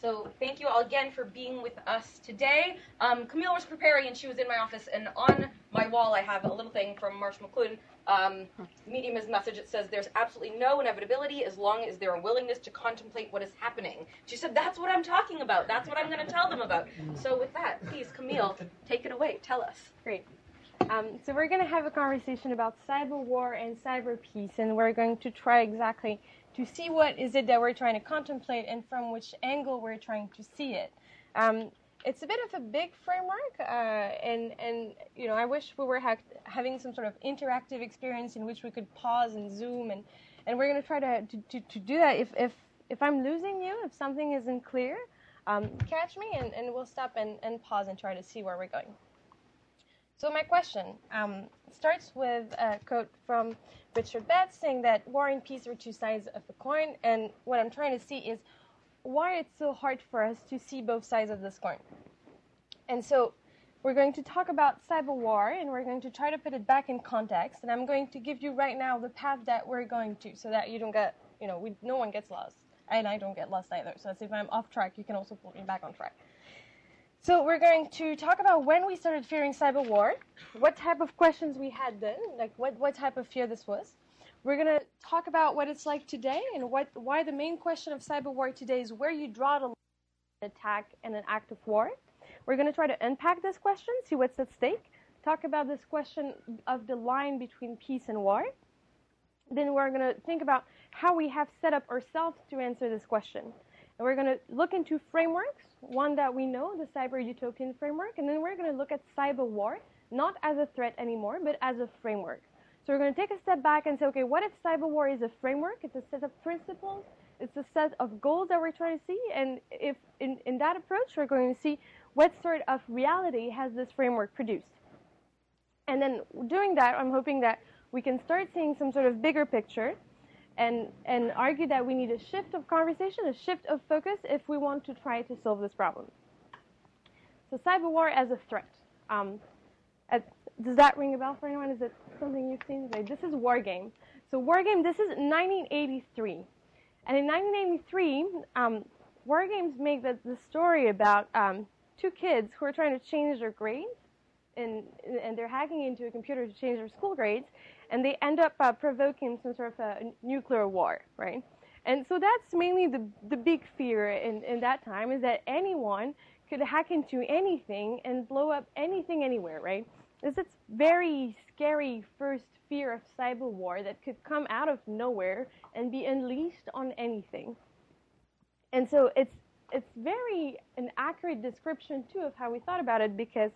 So thank you all again for being with us today. Um, Camille was preparing, and she was in my office, and on my wall I have a little thing from Marshall McLuhan. Um, Medium is message. It says there's absolutely no inevitability as long as there are willingness to contemplate what is happening. She said that's what I'm talking about. That's what I'm going to tell them about. So with that, please, Camille, take it away. Tell us. Great. Um, so we're going to have a conversation about cyber war and cyber peace, and we're going to try exactly to see what is it that we're trying to contemplate and from which angle we're trying to see it. Um, it's a bit of a big framework, uh, and and you know I wish we were ha- having some sort of interactive experience in which we could pause and zoom, and and we're going to try to, to to do that. If if if I'm losing you, if something isn't clear, um, catch me, and, and we'll stop and, and pause and try to see where we're going. So my question um, starts with a quote from Richard Betts saying that war and peace are two sides of a coin, and what I'm trying to see is why it's so hard for us to see both sides of this coin. And so we're going to talk about cyber war, and we're going to try to put it back in context. And I'm going to give you right now the path that we're going to, so that you don't get, you know, we, no one gets lost, and I don't get lost either. So if I'm off track, you can also put me back on track. So we're going to talk about when we started fearing cyber war, what type of questions we had then, like what, what type of fear this was. We're going to talk about what it's like today and what why the main question of cyber war today is where you draw the line an attack and an act of war. We're going to try to unpack this question, see what's at stake, talk about this question of the line between peace and war. Then we're going to think about how we have set up ourselves to answer this question. And we're going to look into frameworks, one that we know, the cyber utopian framework, and then we're going to look at cyber war, not as a threat anymore, but as a framework. So we're going to take a step back and say, okay, what if cyber war is a framework? It's a set of principles, it's a set of goals that we're trying to see, and if in, in that approach, we're going to see what sort of reality has this framework produced. And then doing that, I'm hoping that we can start seeing some sort of bigger picture and, and argue that we need a shift of conversation, a shift of focus if we want to try to solve this problem. So cyber war as a threat. Um, as, does that ring a bell for anyone? Is it something you've seen? Okay, this is War Game. So War Game, this is 1983. And in 1983, um, War Games make the, the story about um, two kids who are trying to change their grades, and, and they're hacking into a computer to change their school grades, and they end up uh, provoking some sort of a nuclear war, right? And so that's mainly the, the big fear in, in that time is that anyone could hack into anything and blow up anything anywhere, right? It's this very scary first fear of cyber war that could come out of nowhere and be unleashed on anything. And so it's it's very an accurate description too of how we thought about it because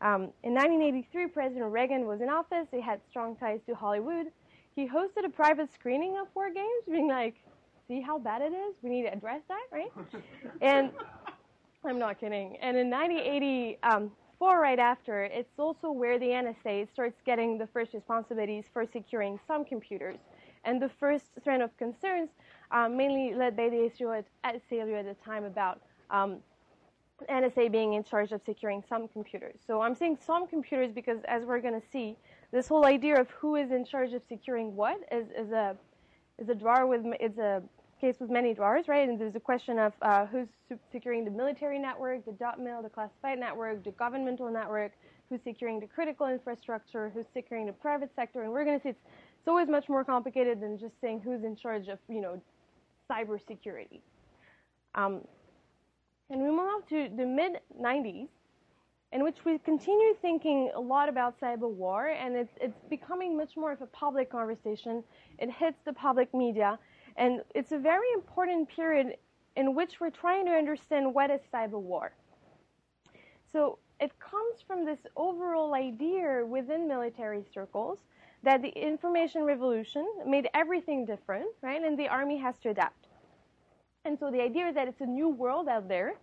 um, in 1983, President Reagan was in office. He had strong ties to Hollywood. He hosted a private screening of War Games, being like, "See how bad it is? We need to address that, right?" and I'm not kidding. And in 1984, um, right after, it's also where the NSA starts getting the first responsibilities for securing some computers. And the first trend of concerns, um, mainly led by the issue at, ACLU at the time about um, NSA being in charge of securing some computers. So I'm saying some computers because, as we're going to see, this whole idea of who is in charge of securing what is, is a is a drawer with it's a case with many drawers, right? And there's a question of uh, who's securing the military network, the dot mil, the classified network, the governmental network, who's securing the critical infrastructure, who's securing the private sector, and we're going to see it's, it's always much more complicated than just saying who's in charge of you know cybersecurity. Um, and we move on to the mid 90s, in which we continue thinking a lot about cyber war, and it's, it's becoming much more of a public conversation. It hits the public media, and it's a very important period in which we're trying to understand what is cyber war. So it comes from this overall idea within military circles that the information revolution made everything different, right? And the army has to adapt. And so the idea is that it's a new world out there,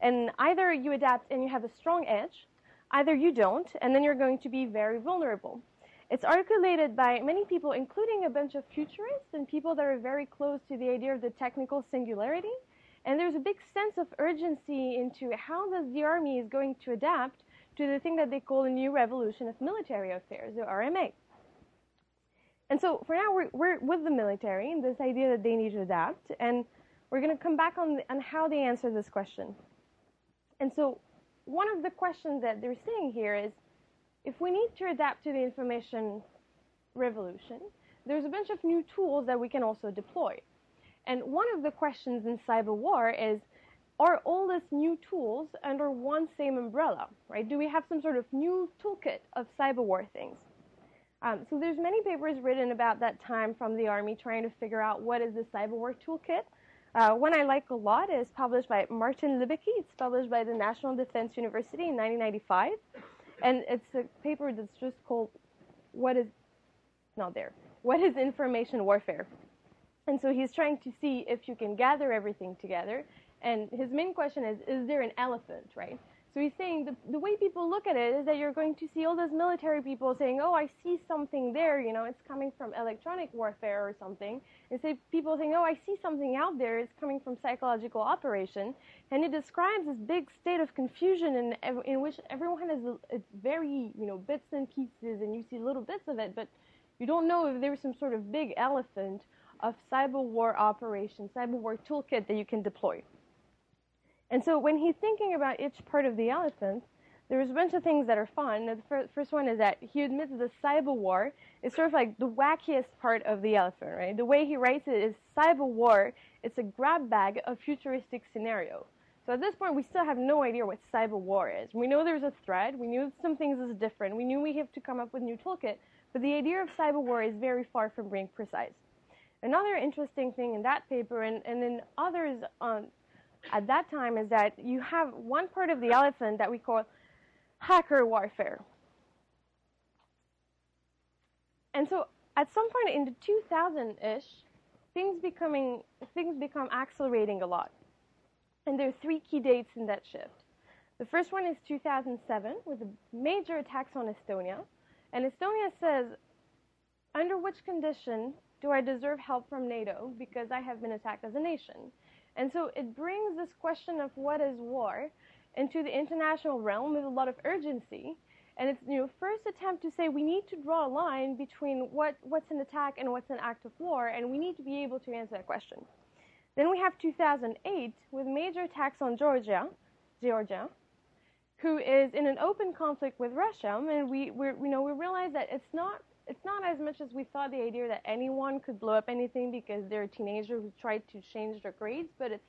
and either you adapt and you have a strong edge, either you don't, and then you're going to be very vulnerable. It's articulated by many people, including a bunch of futurists and people that are very close to the idea of the technical singularity. And there's a big sense of urgency into how does the army is going to adapt to the thing that they call a new revolution of military affairs, the RMA. And so for now, we're, we're with the military and this idea that they need to adapt. And we're going to come back on, the, on how they answer this question. And so, one of the questions that they're saying here is if we need to adapt to the information revolution, there's a bunch of new tools that we can also deploy. And one of the questions in cyber war is are all these new tools under one same umbrella, right? Do we have some sort of new toolkit of cyber war things? Um, so there's many papers written about that time from the Army trying to figure out what is the cyber war toolkit. Uh, one I like a lot is published by Martin Libicki. It's published by the National Defense University in 1995. And it's a paper that's just called What is, not there, What is Information Warfare? And so he's trying to see if you can gather everything together and his main question is, is there an elephant, right? So he's saying the, the way people look at it is that you're going to see all those military people saying, oh, I see something there, you know, it's coming from electronic warfare or something. And say people think, oh, I see something out there, it's coming from psychological operation. And it describes this big state of confusion in, in which everyone has a, very, you know, bits and pieces and you see little bits of it, but you don't know if there's some sort of big elephant of cyber war operation, cyber war toolkit that you can deploy. And so when he's thinking about each part of the elephant, there's a bunch of things that are fun. The first one is that he admits the cyber war is sort of like the wackiest part of the elephant, right? The way he writes it is cyber war, it's a grab bag of futuristic scenario. So at this point, we still have no idea what cyber war is. We know there's a threat. We knew some things is different. We knew we have to come up with new toolkit. But the idea of cyber war is very far from being precise. Another interesting thing in that paper and, and in others on at that time is that you have one part of the elephant that we call hacker warfare. And so at some point in the 2000-ish, things becoming things become accelerating a lot. And there are three key dates in that shift. The first one is 2007 with the major attacks on Estonia. And Estonia says, under which condition do I deserve help from NATO because I have been attacked as a nation? And so it brings this question of what is war into the international realm with a lot of urgency. And it's you know first attempt to say we need to draw a line between what, what's an attack and what's an act of war, and we need to be able to answer that question. Then we have 2008 with major attacks on Georgia, Georgia, who is in an open conflict with Russia, and we we you know we realize that it's not it's not as much as we thought the idea that anyone could blow up anything because they're a teenager who tried to change their grades, but it's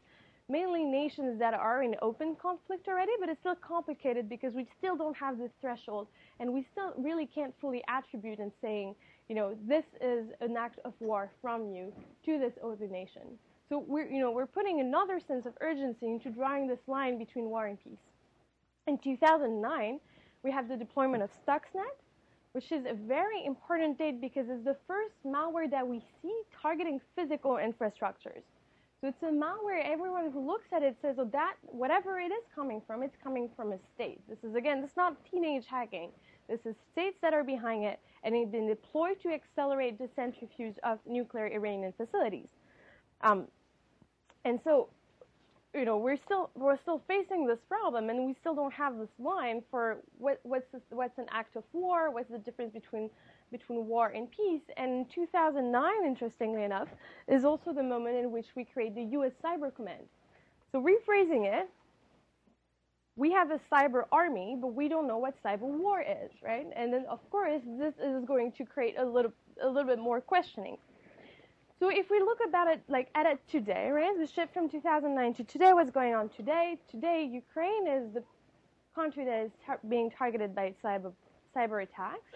mainly nations that are in open conflict already, but it's still complicated because we still don't have this threshold and we still really can't fully attribute and saying, you know, this is an act of war from you to this other nation. So we're, you know, we're putting another sense of urgency into drawing this line between war and peace. In 2009, we have the deployment of Stuxnet, which is a very important date because it's the first malware that we see targeting physical infrastructures. So it's a malware everyone who looks at it says, oh, that, whatever it is coming from, it's coming from a state. This is, again, this is not teenage hacking. This is states that are behind it, and it's been deployed to accelerate the centrifuge of nuclear Iranian facilities. Um, and so you know we're still we're still facing this problem and we still don't have this line for what, what's this, what's an act of war what's the difference between between war and peace. And 2009 interestingly enough is also the moment in which we create the US cyber command. So rephrasing it we have a cyber army but we don't know what cyber war is right? And then of course this is going to create a little a little bit more questioning so if we look about it like at it today, right? The shift from 2009 to today, what's going on today? Today, Ukraine is the country that is tar- being targeted by cyber cyber attacks.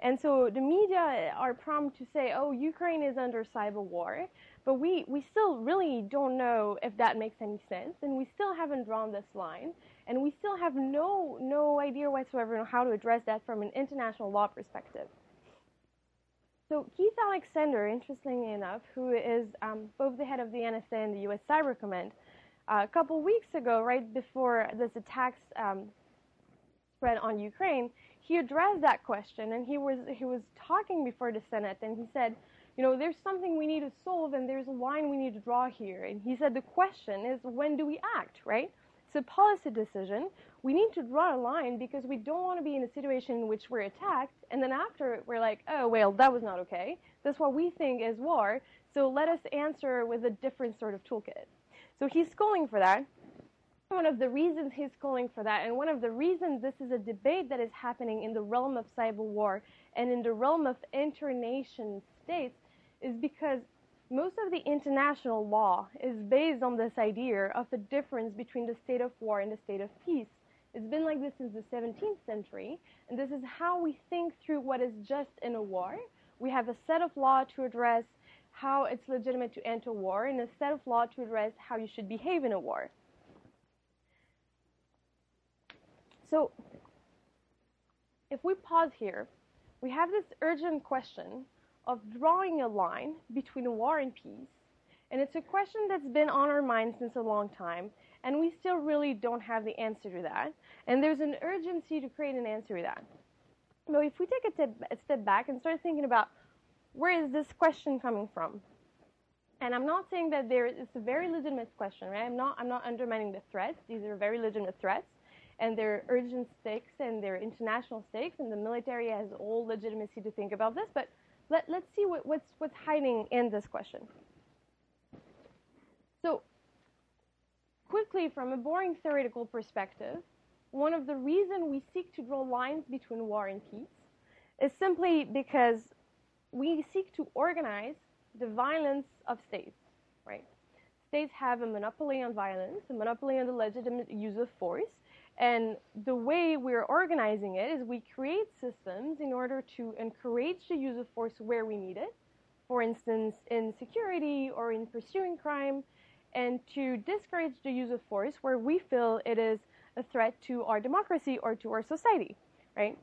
And so the media are prompt to say, oh, Ukraine is under cyber war. But we, we still really don't know if that makes any sense. And we still haven't drawn this line. And we still have no, no idea whatsoever on how to address that from an international law perspective. So Keith Alexander, interestingly enough, who is um, both the head of the NSA and the U.S. Cyber Command, uh, a couple weeks ago, right before this attacks um, spread on Ukraine, he addressed that question, and he was he was talking before the Senate, and he said, you know, there's something we need to solve, and there's a line we need to draw here. And he said the question is, when do we act, right? It's a policy decision we need to draw a line because we don't want to be in a situation in which we're attacked and then after we're like, oh, well, that was not okay. That's what we think is war. So let us answer with a different sort of toolkit. So he's calling for that. One of the reasons he's calling for that, and one of the reasons this is a debate that is happening in the realm of cyber war and in the realm of internation states, is because most of the international law is based on this idea of the difference between the state of war and the state of peace. It's been like this since the 17th century, and this is how we think through what is just in a war. We have a set of law to address how it's legitimate to enter war, and a set of law to address how you should behave in a war. So, if we pause here, we have this urgent question of drawing a line between war and peace. And it's a question that's been on our minds since a long time, and we still really don't have the answer to that. And there's an urgency to create an answer to that. But if we take a, step back and start thinking about where is this question coming from? And I'm not saying that there it's a very legitimate question, right? I'm not I'm not undermining the threats. These are very legitimate threats and there are urgent stakes and there are international stakes and the military has all legitimacy to think about this, but let, let's see what, what's what's hiding in this question. So quickly from a boring theoretical perspective, one of the reasons we seek to draw lines between war and peace is simply because we seek to organize the violence of states, right? States have a monopoly on violence, a monopoly on the legitimate use of force, and the way we're organizing it is we create systems in order to encourage the use of force where we need it, for instance, in security or in pursuing crime, and to discourage the use of force where we feel it is a threat to our democracy or to our society, right?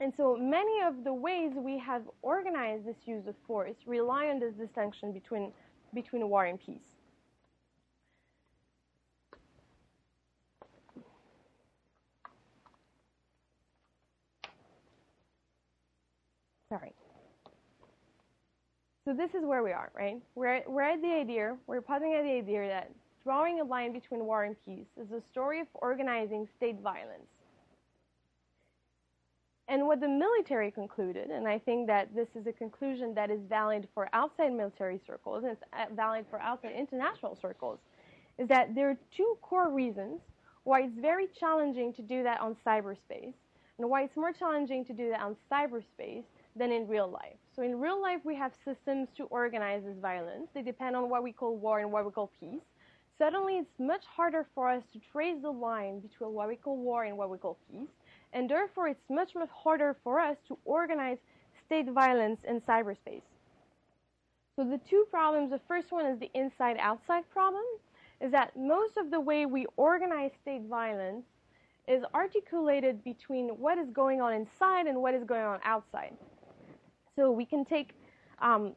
And so many of the ways we have organized this use of force rely on this distinction between, between war and peace. Sorry. So this is where we are, right? We're, we're at the idea, we're posing at the idea that drawing a line between war and peace is a story of organizing state violence. And what the military concluded, and I think that this is a conclusion that is valid for outside military circles, and it's uh, valid for outside international circles, is that there are two core reasons why it's very challenging to do that on cyberspace, and why it's more challenging to do that on cyberspace than in real life. So in real life, we have systems to organize this violence. They depend on what we call war and what we call peace. Suddenly, it's much harder for us to trace the line between what we call war and what we call peace. And therefore, it's much, much harder for us to organize state violence in cyberspace. So the two problems, the first one is the inside-outside problem, is that most of the way we organize state violence is articulated between what is going on inside and what is going on outside. So we can take um,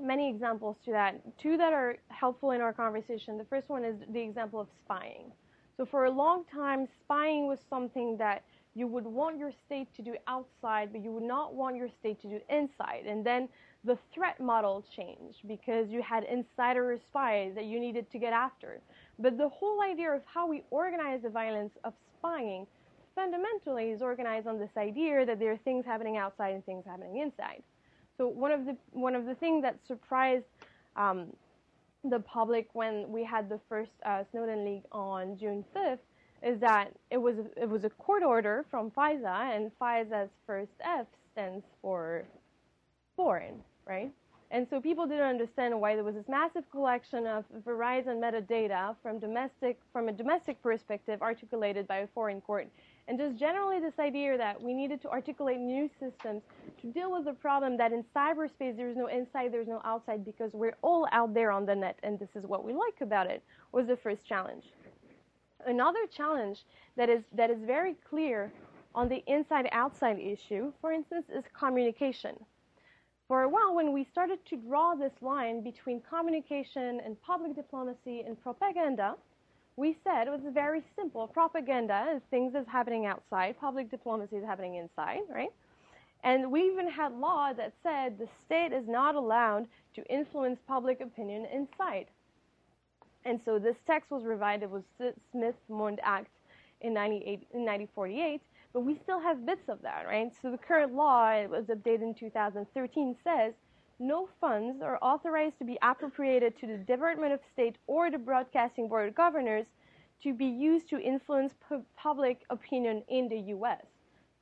many examples to that. Two that are helpful in our conversation. The first one is the example of spying. So for a long time, spying was something that you would want your state to do outside, but you would not want your state to do inside. And then the threat model changed because you had insider spies that you needed to get after. But the whole idea of how we organize the violence of spying fundamentally is organized on this idea that there are things happening outside and things happening inside. So one of the one of the things that surprised um, the public when we had the first uh, Snowden leak on June 5th is that it was it was a court order from FISA, and FISA's first F stands for foreign, right? And so people didn't understand why there was this massive collection of Verizon metadata from domestic from a domestic perspective articulated by a foreign court and just generally this idea that we needed to articulate new systems to deal with the problem that in cyberspace there's no inside, there's no outside because we're all out there on the net and this is what we like about it was the first challenge. Another challenge that is, that is very clear on the inside-outside issue, for instance, is communication. For a while, when we started to draw this line between communication and public diplomacy and propaganda, we said it was very simple. Propaganda is things that's happening outside. Public diplomacy is happening inside, right? And we even had law that said the state is not allowed to influence public opinion inside. And so this text was revised. It was Smith-Mundt Act in, in 1948, but we still have bits of that, right? So the current law, it was updated in 2013, says no funds are authorized to be appropriated to the Department of State or the Broadcasting Board of Governors to be used to influence pu- public opinion in the U.S.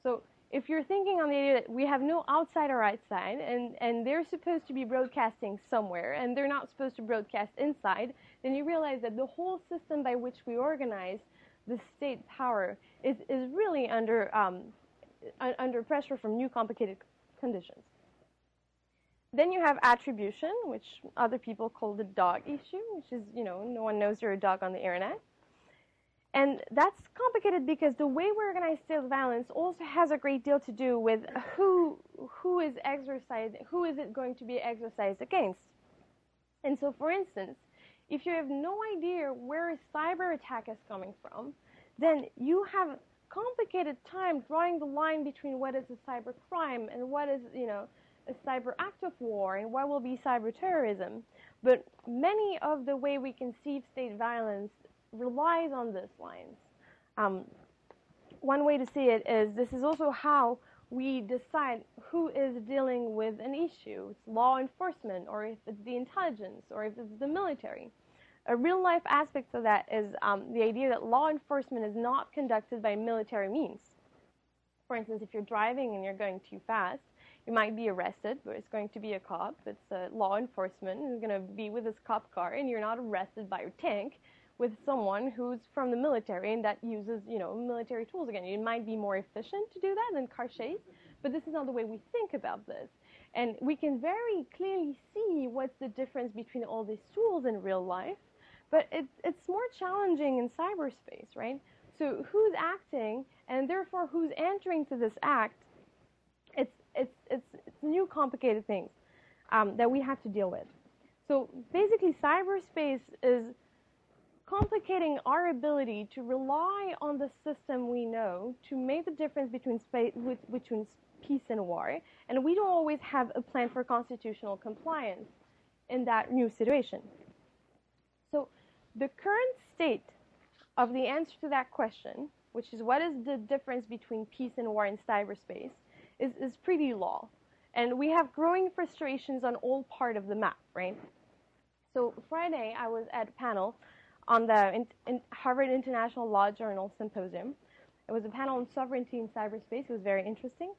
So if you're thinking on the idea that we have no outside or outside, and, and they're supposed to be broadcasting somewhere, and they're not supposed to broadcast inside, then you realize that the whole system by which we organize the state power is, is really under, um, under pressure from new complicated conditions. Then you have attribution, which other people call the dog issue, which is, you know, no one knows you're a dog on the internet. And that's complicated because the way we organize state violence also has a great deal to do with who who is exercised, who is it going to be exercised against. And so, for instance, if you have no idea where a cyber attack is coming from, then you have complicated time drawing the line between what is a cyber crime and what is, you know, a cyber act of war and what will be cyber terrorism. But many of the way we conceive state violence relies on these lines. Um, one way to see it is this is also how we decide who is dealing with an issue. It's law enforcement, or if it's the intelligence, or if it's the military. A real life aspect of that is um, the idea that law enforcement is not conducted by military means. For instance, if you're driving and you're going too fast, you might be arrested, but it's going to be a cop. It's uh, law enforcement who's going to be with this cop car, and you're not arrested by your tank with someone who's from the military and that uses, you know, military tools again. It might be more efficient to do that than car chase, but this is not the way we think about this. And we can very clearly see what's the difference between all these tools in real life, but it's, it's more challenging in cyberspace, right? So who's acting and therefore who's entering to this act, it's, it's, it's, new complicated things um, that we have to deal with. So basically cyberspace is complicating our ability to rely on the system we know to make the difference between, space, between peace and war, and we don't always have a plan for constitutional compliance in that new situation. So, the current state of the answer to that question, which is what is the difference between peace and war in cyberspace, is, is pretty low. And we have growing frustrations on all part of the map, right? So Friday, I was at a panel on the in, in Harvard International Law Journal Symposium. It was a panel on sovereignty in cyberspace. It was very interesting.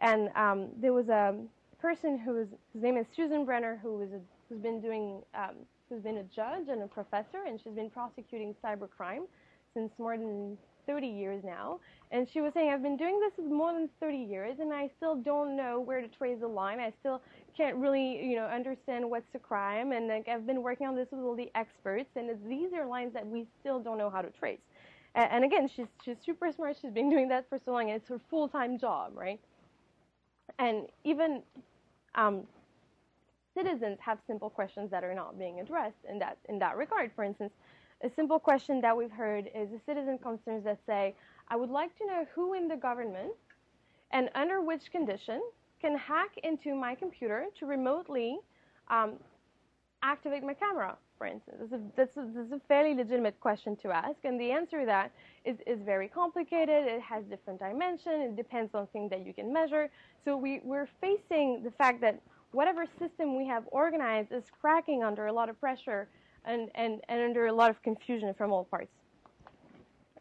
And um, there was a person who was, his name is Susan Brenner, who was a, who's been doing, um, who's been a judge and a professor, and she's been prosecuting cybercrime since more than 30 years now. And she was saying, I've been doing this for more than 30 years, and I still don't know where to trace the line. I still can't really, you know, understand what's a crime. And like, I've been working on this with all the experts, and these are lines that we still don't know how to trace. And, and again, she's she's super smart. She's been doing that for so long, and it's her full-time job, right? And even um, citizens have simple questions that are not being addressed in that in that regard. For instance, a simple question that we've heard is a citizen concerns that say, I would like to know who in the government and under which condition can hack into my computer to remotely um, activate my camera, for instance. This is, a, this, is, a, fairly legitimate question to ask, and the answer to that is, is very complicated. It has different dimensions. It depends on things that you can measure. So we, we're facing the fact that whatever system we have organized is cracking under a lot of pressure and, and, and under a lot of confusion from all parts.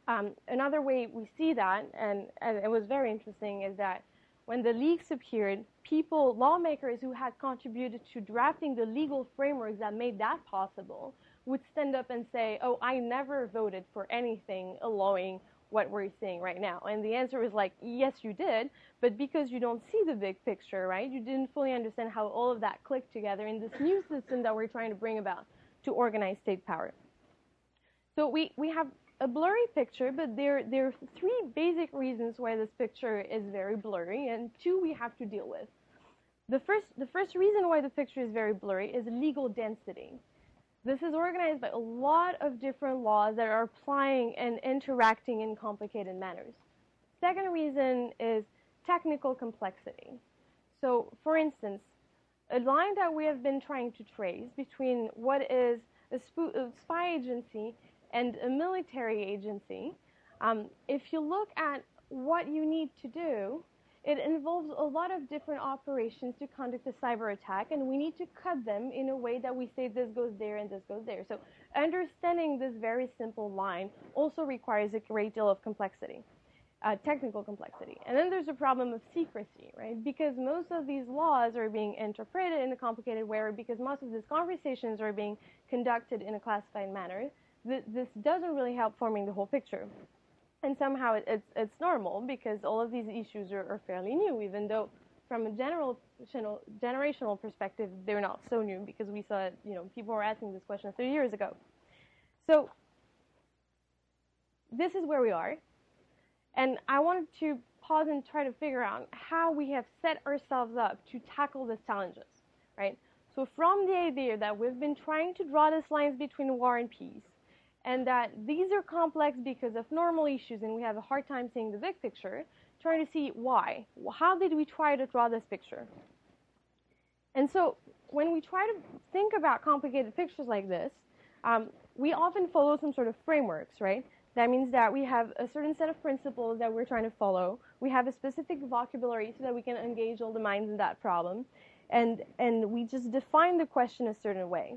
Um, another way we see that, and, and it was very interesting, is that when the leaks appeared, people, lawmakers who had contributed to drafting the legal frameworks that made that possible, would stand up and say, "Oh, I never voted for anything allowing what we're seeing right now." And the answer is like, "Yes, you did, but because you don't see the big picture, right? You didn't fully understand how all of that clicked together in this new system that we're trying to bring about to organize state power." So we we have a blurry picture, but there, there are three basic reasons why this picture is very blurry, and two we have to deal with. The first, the first reason why the picture is very blurry is legal density. This is organized by a lot of different laws that are applying and interacting in complicated manners. Second reason is technical complexity. So, for instance, a line that we have been trying to trace between what is a, spy agency and a military agency, um, if you look at what you need to do it involves a lot of different operations to conduct a cyber attack, and we need to cut them in a way that we say this goes there and this goes there. So understanding this very simple line also requires a great deal of complexity. Uh, technical complexity. And then there's a problem of secrecy, right? Because most of these laws are being interpreted in a complicated way, because most of these conversations are being conducted in a classified manner, th- this doesn't really help forming the whole picture and somehow it, it's it's normal because all of these issues are, are fairly new, even though from a general generational perspective they're not so new because we saw you know people were asking this question 30 years ago. So this is where we are, and I wanted to pause and try to figure out how we have set ourselves up to tackle these challenges, right? So from the idea that we've been trying to draw these lines between war and peace, and that these are complex because of normal issues and we have a hard time seeing the big picture, trying to see why. How did we try to draw this picture? And so when we try to think about complicated pictures like this, um, we often follow some sort of frameworks, right? That means that we have a certain set of principles that we're trying to follow. We have a specific vocabulary so that we can engage all the minds in that problem. And, and we just define the question a certain way.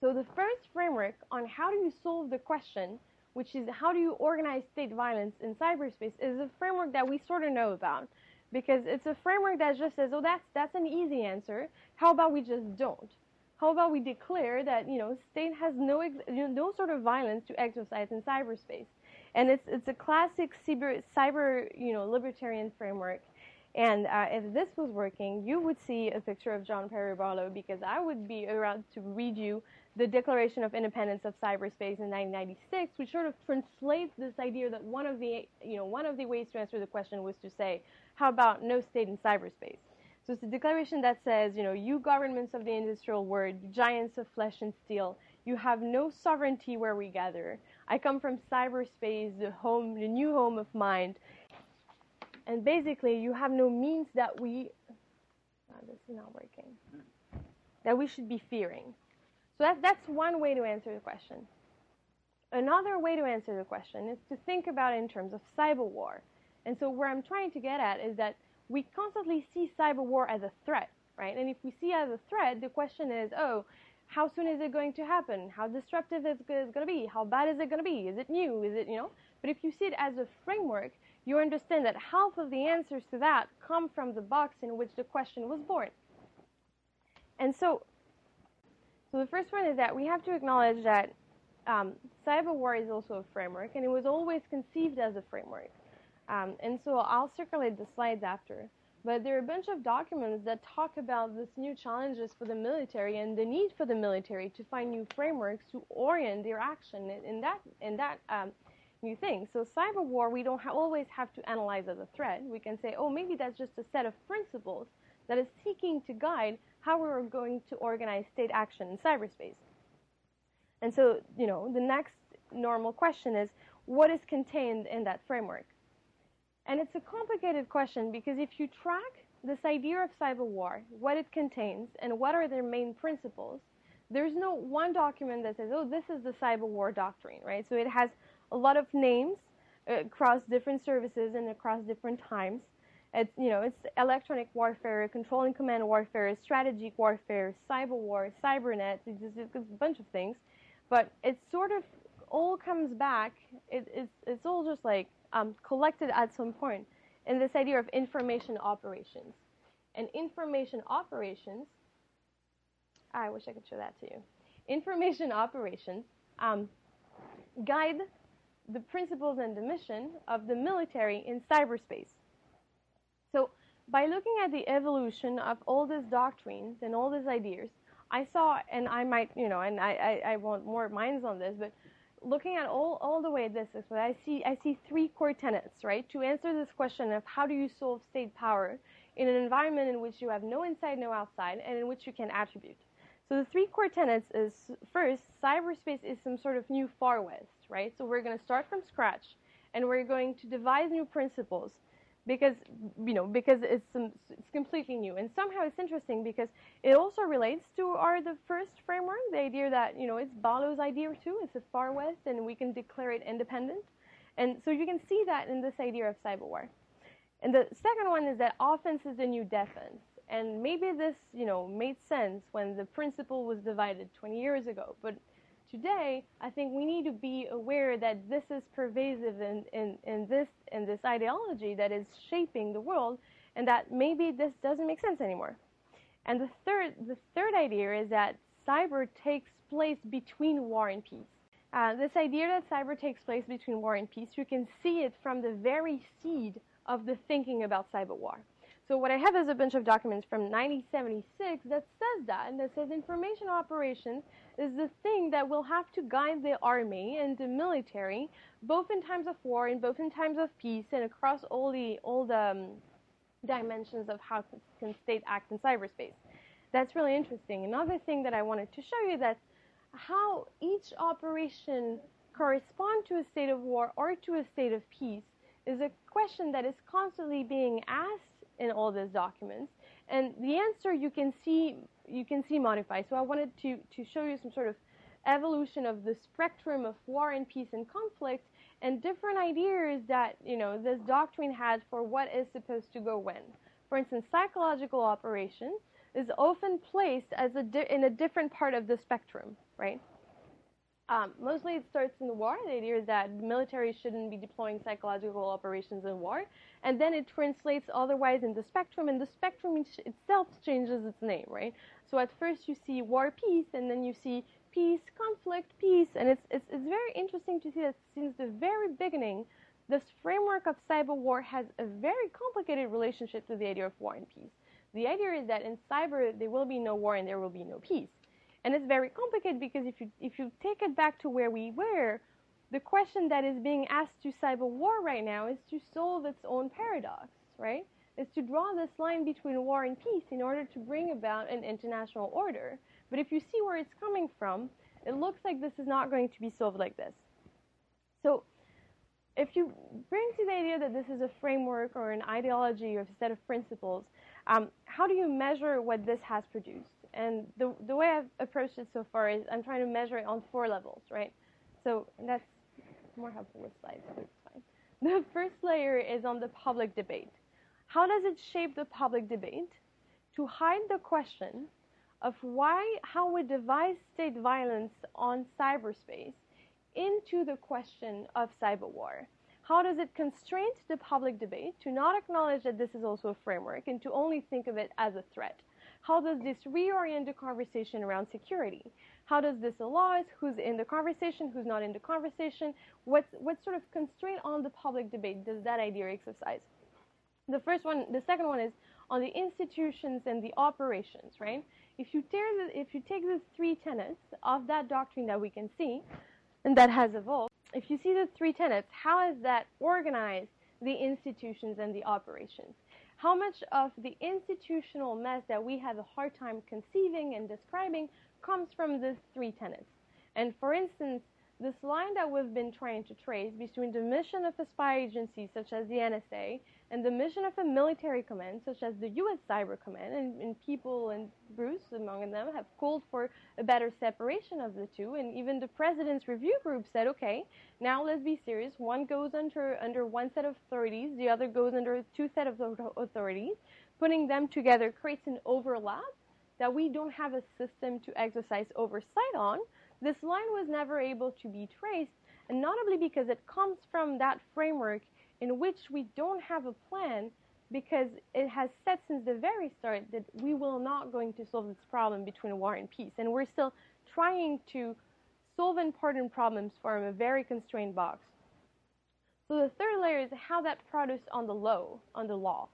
So the first framework on how do you solve the question, which is how do you organize state violence in cyberspace, is a framework that we sort of know about. Because it's a framework that just says, oh, that's, that's an easy answer. How about we just don't? How about we declare that, you know, state has no, you know, no sort of violence to exercise in cyberspace? And it's, it's a classic cyber, cyber, you know, libertarian framework. And uh, if this was working, you would see a picture of John Perry Barlow because I would be around to read you the Declaration of Independence of Cyberspace in 1996, which sort of translates this idea that one of the you know one of the ways to answer the question was to say, how about no state in cyberspace? So it's a declaration that says, you know, you governments of the industrial world, giants of flesh and steel, you have no sovereignty where we gather. I come from cyberspace, the home, the new home of mind. And basically, you have no means that we, oh, this is not working, that we should be fearing. So that, that's one way to answer the question. Another way to answer the question is to think about it in terms of cyber war. And so where I'm trying to get at is that we constantly see cyber war as a threat, right? And if we see it as a threat, the question is, oh, how soon is it going to happen? How disruptive is it going to be? How bad is it going to be? Is it new? Is it, you know? But if you see it as a framework, you understand that half of the answers to that come from the box in which the question was born. And so so the first one is that we have to acknowledge that um, cyber war is also a framework, and it was always conceived as a framework. Um, and so I'll circulate the slides after. But there are a bunch of documents that talk about these new challenges for the military and the need for the military to find new frameworks to orient their action in that in that um, new thing. So cyber war, we don't ha- always have to analyze as a threat. We can say, oh, maybe that's just a set of principles that is seeking to guide how we're going to organize state action in cyberspace. And so, you know, the next normal question is what is contained in that framework? And it's a complicated question because if you track this idea of cyber war, what it contains, and what are their main principles, there's no one document that says, oh, this is the cyber war doctrine, right? So it has a lot of names uh, across different services and across different times. It's you know it's electronic warfare, control and command warfare, strategic warfare, cyber war, cybernet. It's, just, it's a bunch of things, but it sort of all comes back. It, it's all just like um, collected at some point in this idea of information operations. And information operations, I wish I could show that to you. Information operations um, guide the principles and the mission of the military in cyberspace. So by looking at the evolution of all these doctrines and all these ideas, I saw, and I might, you know, and I, I, I want more minds on this, but looking at all, all the way this is what I see, I see three core tenets, right? To answer this question of how do you solve state power in an environment in which you have no inside, no outside, and in which you can attribute. So the three core tenets is first, cyberspace is some sort of new far west, right? So we're going to start from scratch, and we're going to devise new principles because you know because it's it's completely new and somehow it's interesting because it also relates to our the first framework the idea that you know it's Barlow's idea too it's the far west and we can declare it independent and so you can see that in this idea of cyber war And the second one is that offense is the new defense. And maybe this, you know, made sense when the principle was divided 20 years ago. But today, I think we need to be aware that this is pervasive in, in, in this in this ideology that is shaping the world, and that maybe this doesn't make sense anymore. And the third the third idea is that cyber takes place between war and peace. Uh, this idea that cyber takes place between war and peace, you can see it from the very seed of the thinking about cyber war. So what I have is a bunch of documents from 1976 that says that, and that says information operations is the thing that will have to guide the army and the military, both in times of war and both in times of peace, and across all the all the um, dimensions of how can state act in cyberspace. That's really interesting. Another thing that I wanted to show you that how each operation corresponds to a state of war or to a state of peace is a question that is constantly being asked in all these documents. And the answer you can see you can see modified. So I wanted to, to show you some sort of evolution of the spectrum of war and peace and conflict and different ideas that you know this doctrine had for what is supposed to go when. For instance, psychological operation is often placed as a in a different part of the spectrum, right? Um, mostly it starts in the war. The idea is that military shouldn't be deploying psychological operations in war. And then it translates otherwise in the spectrum, and the spectrum itself changes its name, right? So at first you see war, peace, and then you see peace, conflict, peace. And it's, it's, it's very interesting to see that since the very beginning, this framework of cyber war has a very complicated relationship to the idea of war and peace. The idea is that in cyber, there will be no war and there will be no peace. And it's very complicated because if you, if you take it back to where we were, the question that is being asked to cyber war right now is to solve its own paradox, right? Is to draw this line between war and peace in order to bring about an international order. But if you see where it's coming from, it looks like this is not going to be solved like this. So, if you bring to the idea that this is a framework or an ideology or a set of principles, um, how do you measure what this has produced? And the, the way I've approached it so far is I'm trying to measure it on four levels, right? So that's more helpful with slides, but it's fine. The first layer is on the public debate. How does it shape the public debate? To hide the question of why, how we devise state violence on cyberspace into the question of cyber war. How does it constrain the public debate to not acknowledge that this is also a framework and to only think of it as a threat? How does this reorient the conversation around security? How does this allow us who's in the conversation, who's not in the conversation? What, what sort of constraint on the public debate does that idea exercise? The first one, the second one is on the institutions and the operations, right? If you, the, if you take the three tenets of that doctrine that we can see and that has evolved, if you see the three tenets, how is that organized the institutions and the operations? How much of the institutional mess that we have a hard time conceiving and describing comes from these three tenets. And for instance, this line that we've been trying to trace between the mission of a spy agency such as the NSA and the mission of a military command such as the US Cyber Command, and, and, people and Bruce among them have called for a better separation of the two, and even the President's Review Group said, okay, now let's be serious. One goes under, under one set of authorities, the other goes under two set of authorities. Putting them together creates an overlap that we don't have a system to exercise oversight on, this line was never able to be traced, and notably because it comes from that framework in which we don't have a plan because it has said since the very start that we will not going to solve this problem between war and peace. And we're still trying to solve important problems from a very constrained box. So the third layer is how that produced on the law, on the law.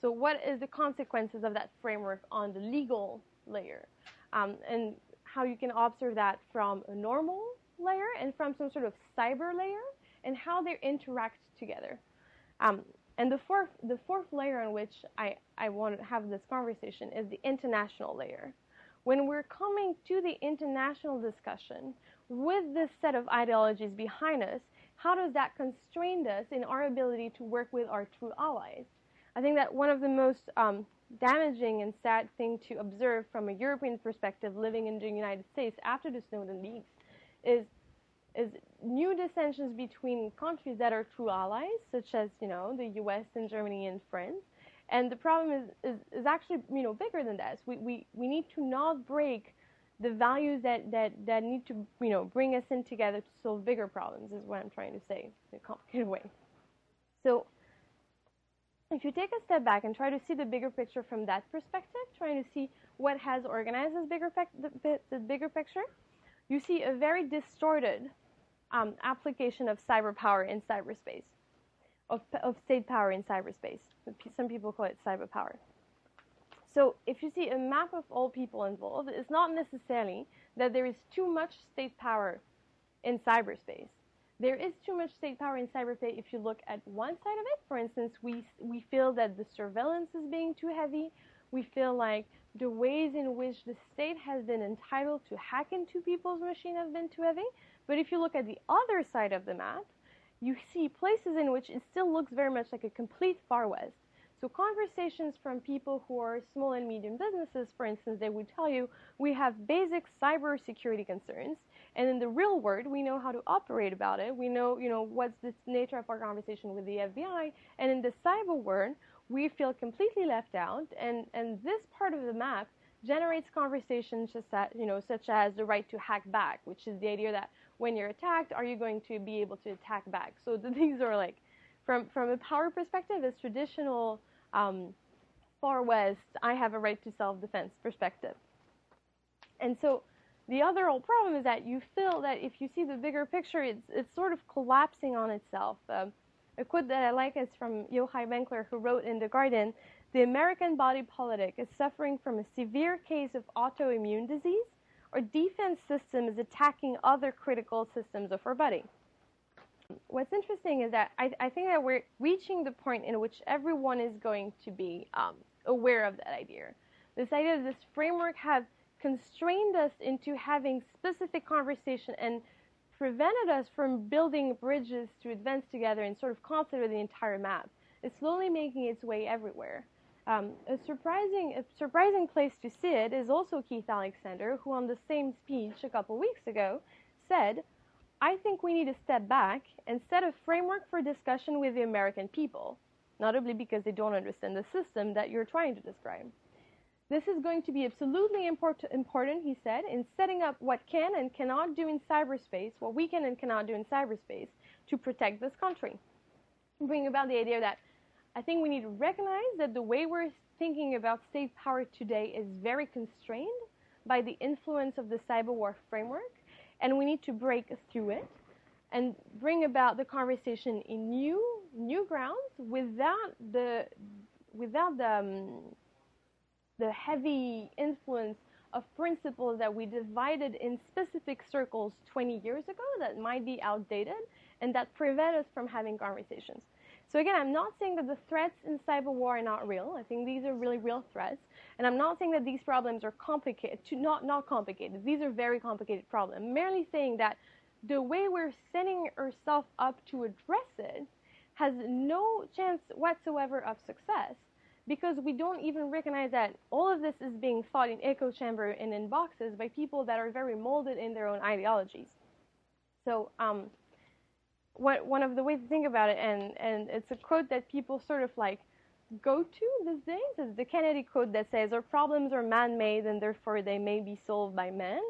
So what is the consequences of that framework on the legal layer? Um, and how you can observe that from a normal layer and from some sort of cyber layer and how they interact together. Um, and the fourth, the fourth layer on which I, I want to have this conversation is the international layer. When we're coming to the international discussion with this set of ideologies behind us, how does that constrain us in our ability to work with our true allies? I think that one of the most um, damaging and sad thing to observe from a European perspective living in the United States after the Snowden leaks is is new dissensions between countries that are true allies, such as you know the U.S. and Germany and France. And the problem is, is, is actually you know bigger than that. We, we, we need to not break the values that, that, that need to you know bring us in together to solve bigger problems is what I'm trying to say in a complicated way. So if you take a step back and try to see the bigger picture from that perspective, trying to see what has organized this bigger, the, the bigger picture, you see a very distorted um, application of cyber power in cyberspace, of, of state power in cyberspace. Some people call it cyber power. So if you see a map of all people involved, it's not necessarily that there is too much state power in cyberspace. There is too much state power in cyberspace if you look at one side of it. For instance, we, we feel that the surveillance is being too heavy. We feel like the ways in which the state has been entitled to hack into people's machine have been too heavy. But if you look at the other side of the map, you see places in which it still looks very much like a complete Far West. So conversations from people who are small and medium businesses, for instance, they would tell you we have basic cyber security concerns, and in the real world, we know how to operate about it. We know, you know, what's the nature of our conversation with the FBI, and in the cyber world, we feel completely left out, and, and this part of the map generates conversations just that, you know, such as the right to hack back, which is the idea that when you're attacked, are you going to be able to attack back? So the things are like, from, from a power perspective, it's traditional um, far west, I have a right to self-defense perspective. And so the other old problem is that you feel that if you see the bigger picture, it's, it's sort of collapsing on itself. Um, a quote that I like is from Yochai Benkler, who wrote in The Guardian the American body politic is suffering from a severe case of autoimmune disease. Our defense system is attacking other critical systems of our body. What's interesting is that I, I, think that we're reaching the point in which everyone is going to be um, aware of that idea. This idea that this framework has constrained us into having specific conversation and prevented us from building bridges to advance together and sort of consider the entire map. It's slowly making its way everywhere. Um, a surprising, a surprising place to see it is also Keith Alexander, who on the same speech a couple weeks ago said, I think we need to step back and set a framework for discussion with the American people, notably because they don't understand the system that you're trying to describe. This is going to be absolutely import- important, he said, in setting up what can and cannot do in cyberspace, what we can and cannot do in cyberspace to protect this country. Bring about the idea that I think we need to recognize that the way we're thinking about state power today is very constrained by the influence of the cyber war framework and we need to break through it and bring about the conversation in new new grounds without the without the um, the heavy influence of principles that we divided in specific circles 20 years ago that might be outdated and that prevent us from having conversations. So again, I'm not saying that the threats in cyber war are not real. I think these are really real threats. And I'm not saying that these problems are complicated, to not, not complicated. These are very complicated problems. I'm merely saying that the way we're setting ourselves up to address it has no chance whatsoever of success because we don't even recognize that all of this is being thought in echo chamber and in boxes by people that are very molded in their own ideologies. So um, what, one of the ways to think about it, and, and it's a quote that people sort of like go to these days, is the Kennedy quote that says, Our problems are man made and therefore they may be solved by men.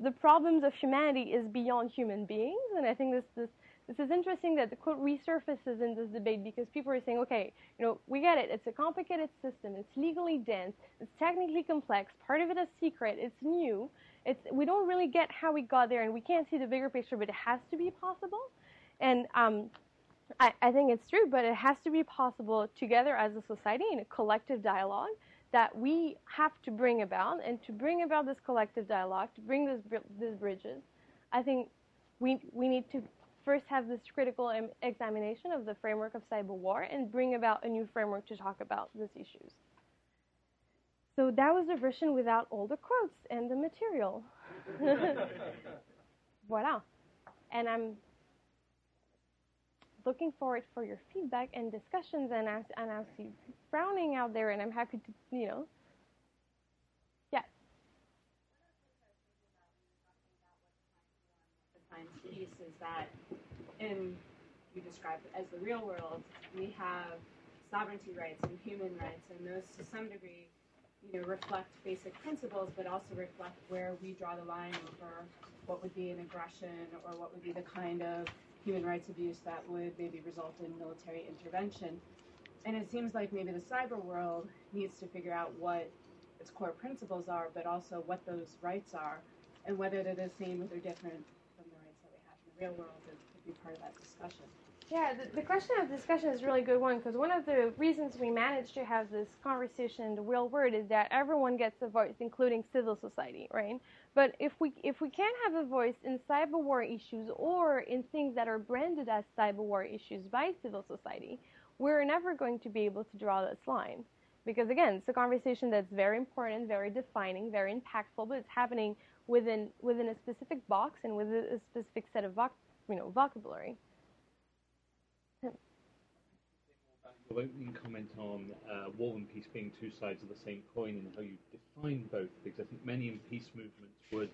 The problems of humanity is beyond human beings, and I think this, this, this is interesting that the quote resurfaces in this debate because people are saying, okay, you know, we get it. It's a complicated system. It's legally dense. It's technically complex. Part of it is secret. It's new. It's, we don't really get how we got there, and we can't see the bigger picture, but it has to be possible. And um, I, I, think it's true, but it has to be possible together as a society in a collective dialogue that we have to bring about. And to bring about this collective dialogue, to bring this, these bridges, I think we, we need to first have this critical examination of the framework of cyber war and bring about a new framework to talk about these issues. So that was the version without all the quotes and the material. Voila. And I'm looking forward for your feedback and discussions, and I, and I see frowning out there, and I'm happy to, you know. Yes. Piece is that in you described as the real world, we have sovereignty rights and human rights, and those to some degree, you know, reflect basic principles, but also reflect where we draw the line over what would be an aggression or what would be the kind of human rights abuse that would maybe result in military intervention. And it seems like maybe the cyber world needs to figure out what its core principles are, but also what those rights are, and whether they're the same or they're different from the rights that we have in the real world, could be part of that discussion. Yeah, the, the question of discussion is a really good one because one of the reasons we managed to have this conversation in the real world is that everyone gets a voice, including civil society, right? But if we if we can't have a voice in cyber war issues or in things that are branded as cyber war issues by civil society, we're never going to be able to draw this line. Because again, it's a conversation that's very important, very defining, very impactful, but it's happening within within a specific box and within a specific set of voc- you know vocabulary. Your opening comment on uh, war and peace being two sides of the same coin and how you define both, because I think many in peace movements would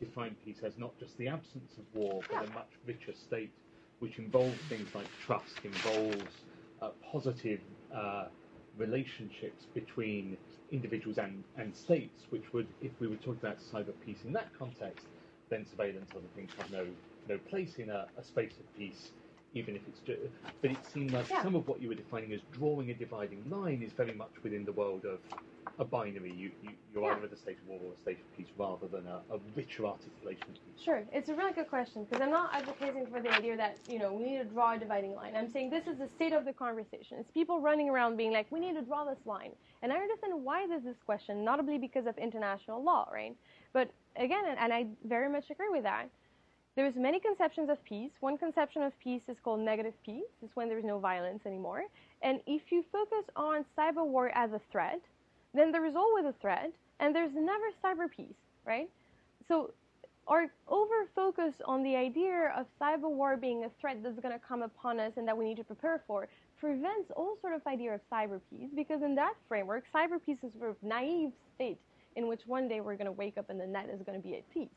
define peace as not just the absence of war, but a much richer state, which involves things like trust, involves uh, positive uh, relationships between individuals and, and states, which would, if we were talking about cyber peace in that context, then surveillance, other things have no, no place in a, a space of peace even if it's just. But it seemed like Yeah. some of what you were defining as drawing a dividing line is very much within the world of a binary. You, you, you're Yeah. either at a state of war or a state of peace rather than a, a richer articulation of peace. Sure, it's a really good question because I'm not advocating for the idea that you know we need to draw a dividing line. I'm saying this is the state of the conversation. It's people running around being like, we need to draw this line, and I understand why there's this question, notably because of international law, right? But again, and I very much agree with that. There's many conceptions of peace. One conception of peace is called negative peace. It's when there's no violence anymore. And if you focus on cyber war as a threat, then there is always a threat, and there's never cyber peace, right? So our over focus on the idea of cyber war being a threat that's going to come upon us and that we need to prepare for prevents all sort of idea of cyber peace because in that framework, cyber peace is sort of naive state in which one day we're going to wake up and the net is going to be at peace.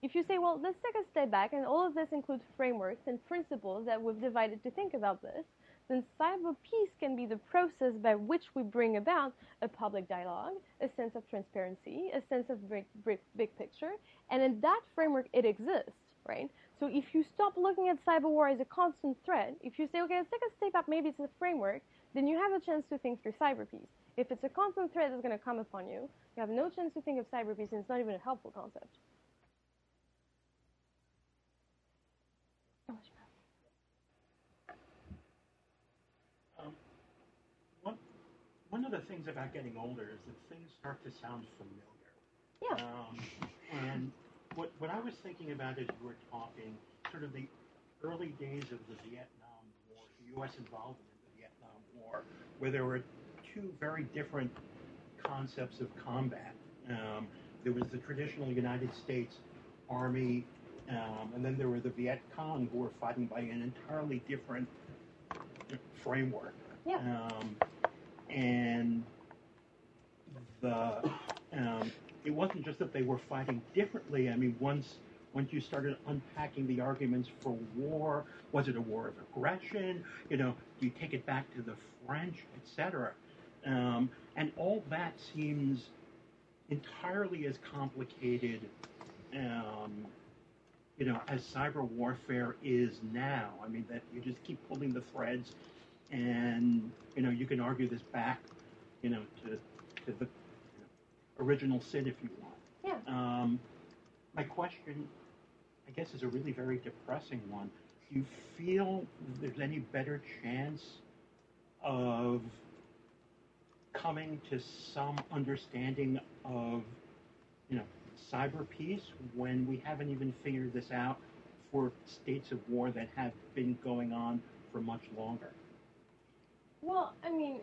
If you say, well, let's take a step back, and all of this includes frameworks and principles that we've divided to think about this, then cyber peace can be the process by which we bring about a public dialogue, a sense of transparency, a sense of big, big, big picture, and in that framework it exists, right? So if you stop looking at cyber war as a constant threat, if you say, okay, let's take a step up, maybe it's a framework, then you have a chance to think through cyber peace. If it's a constant threat that's going to come upon you, you have no chance to think of cyber peace, and it's not even a helpful concept. Um, one, one of the things about getting older is that things start to sound familiar. Yeah. Um, and what, what I was thinking about as you were talking, sort of the early days of the Vietnam War, the U.S. involvement in the Vietnam War, where there were two very different concepts of combat. Um, there was the traditional United States Army, um, and then there were the Viet Cong who were fighting by an entirely different framework. Yeah. Um, and the um, it wasn't just that they were fighting differently. I mean, once once you started unpacking the arguments for war, was it a war of aggression? You know, do you take it back to the French, etc. Um, and all that seems entirely as complicated, um, you know, as cyber warfare is now. I mean, that you just keep pulling the threads, and you know, you can argue this back, you know, to to the you know, original sin if you want. Yeah. Um, my question, I guess, is a really very depressing one. Do you feel there's any better chance of coming to some understanding of, you know, cyber peace when we haven't even figured this out for states of war that have been going on for much longer? Well, I mean,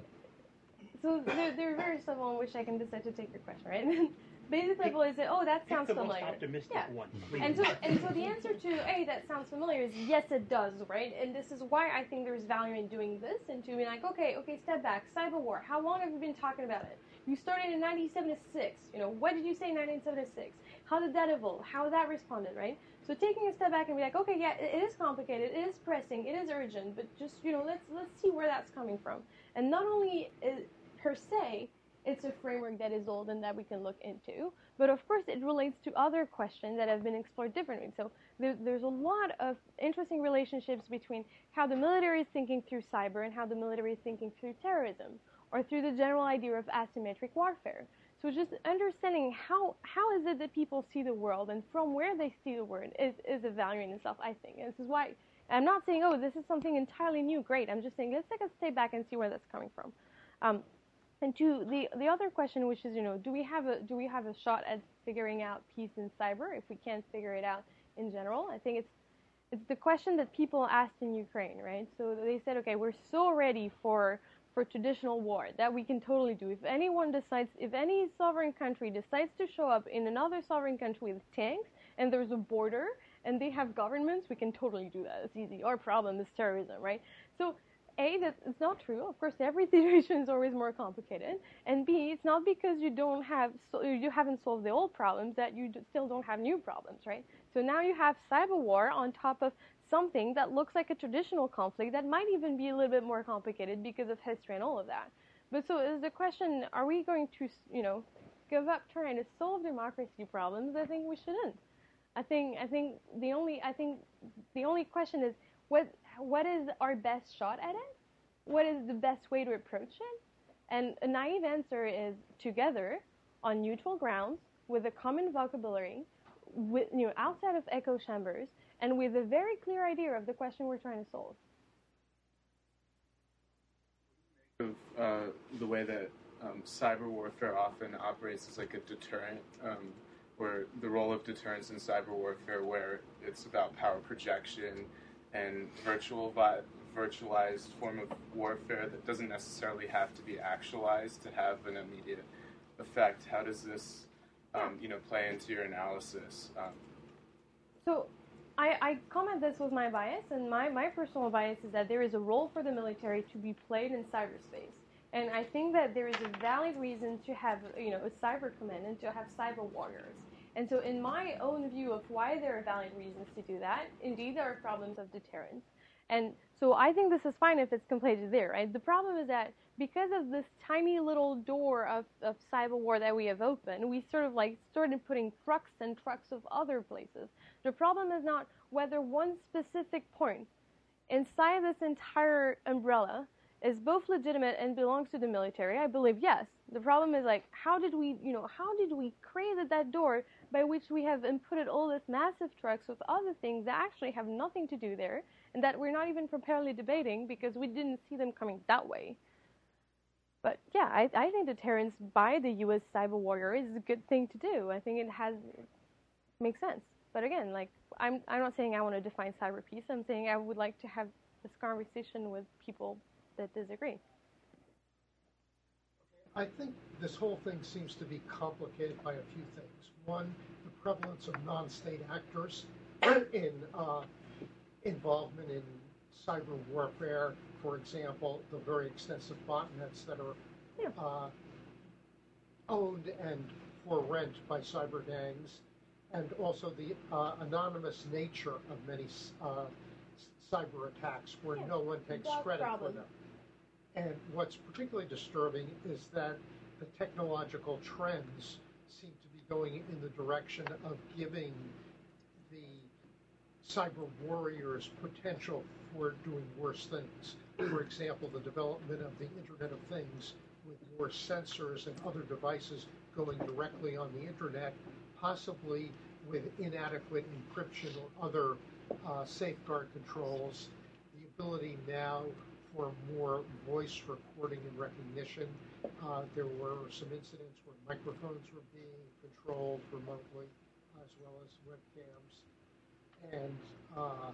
so there, there are various levels in which I can decide to take your question, right? Basic level is that, oh, that Pick sounds the most familiar. optimistic Yeah. one, please. And so, and so the answer to, hey, that sounds familiar is yes, it does, right? And this is why I think there's value in doing this and to be like, okay, okay, step back. Cyber war, how long have you been talking about it? You started in 1976. You know, what did you say in 1976? How did that evolve? How that responded, right? So taking a step back and be like, okay, yeah, it is complicated, it is pressing, it is urgent, but just you know, let's let's see where that's coming from. And not only is, per se, it's a framework that is old and that we can look into, but of course it relates to other questions that have been explored differently. So there, there's a lot of interesting relationships between how the military is thinking through cyber and how the military is thinking through terrorism, or through the general idea of asymmetric warfare. So just understanding how how is it that people see the world and from where they see the world is, is a value in itself, I think. And this is why I'm not saying, oh, this is something entirely new, great. I'm just saying let's take a step back and see where that's coming from. Um, and to the the other question, which is, you know, do we have a do we have a shot at figuring out peace in cyber if we can't figure it out in general? I think it's it's the question that people asked in Ukraine, right? So they said, okay, we're so ready for for traditional war that we can totally do. If anyone decides, if any sovereign country decides to show up in another sovereign country with tanks and there's a border and they have governments, we can totally do that. It's easy. Our problem is terrorism, right? So a, that it's not true. Of course, every situation is always more complicated. And B, it's not because you don't have, so you haven't solved the old problems that you still don't have new problems, right? So now you have cyber war on top of something that looks like a traditional conflict that might even be a little bit more complicated because of history and all of that. But so is the question, are we going to, you know, give up trying to solve democracy problems? I think we shouldn't. I think I think the only I think the only question is what what is our best shot at it? What is the best way to approach it? And a naive answer is together on neutral grounds with a common vocabulary, with, you know, outside of echo chambers, and with a very clear idea of the question we're trying to solve. Of uh, the way that um, cyber warfare often operates as like a deterrent, um, where the role of deterrence in cyber warfare, where it's about power projection and virtual vi- virtualized form of warfare that doesn't necessarily have to be actualized to have an immediate effect. How does this, um, you know, play into your analysis? Um, so I, I, comment this with my bias, and my, my personal bias is that there is a role for the military to be played in cyberspace. And I think that there is a valid reason to have, you know, a cyber command and to have cyber warriors. And so, in my own view of why there are valid reasons to do that, indeed there are problems of deterrence. And so, I think this is fine if it's completed there, right? The problem is that because of this tiny little door of, of cyber war that we have opened, we sort of like started putting trucks and trucks of other places. The problem is not whether one specific point inside this entire umbrella is both legitimate and belongs to the military. I believe yes. The problem is like how did we, you know, how did we create that door by which we have inputted all these massive trucks with other things that actually have nothing to do there and that we're not even properly debating because we didn't see them coming that way. But yeah, I, I think deterrence by the U.S. cyber warrior is a good thing to do. I think it has it makes sense. But again, like I'm I'm not saying I want to define cyber peace. I'm saying I would like to have this conversation with people that disagree. I think this whole thing seems to be complicated by a few things. One, the prevalence of non-state actors in uh, involvement in cyber warfare. For example, the very extensive botnets that are yeah. uh, owned and for rent by cyber gangs, and also the uh, anonymous nature of many uh, cyber attacks where yeah. no one takes credit problem. for them. And what's particularly disturbing is that the technological trends seem to be going in the direction of giving the cyber warriors potential for doing worse things. For example, the development of the Internet of Things with more sensors and other devices going directly on the Internet, possibly with inadequate encryption or other uh, safeguard controls. The ability now for more voice recording and recognition. Uh, there were some incidents where microphones were being controlled remotely, as well as webcams. And uh,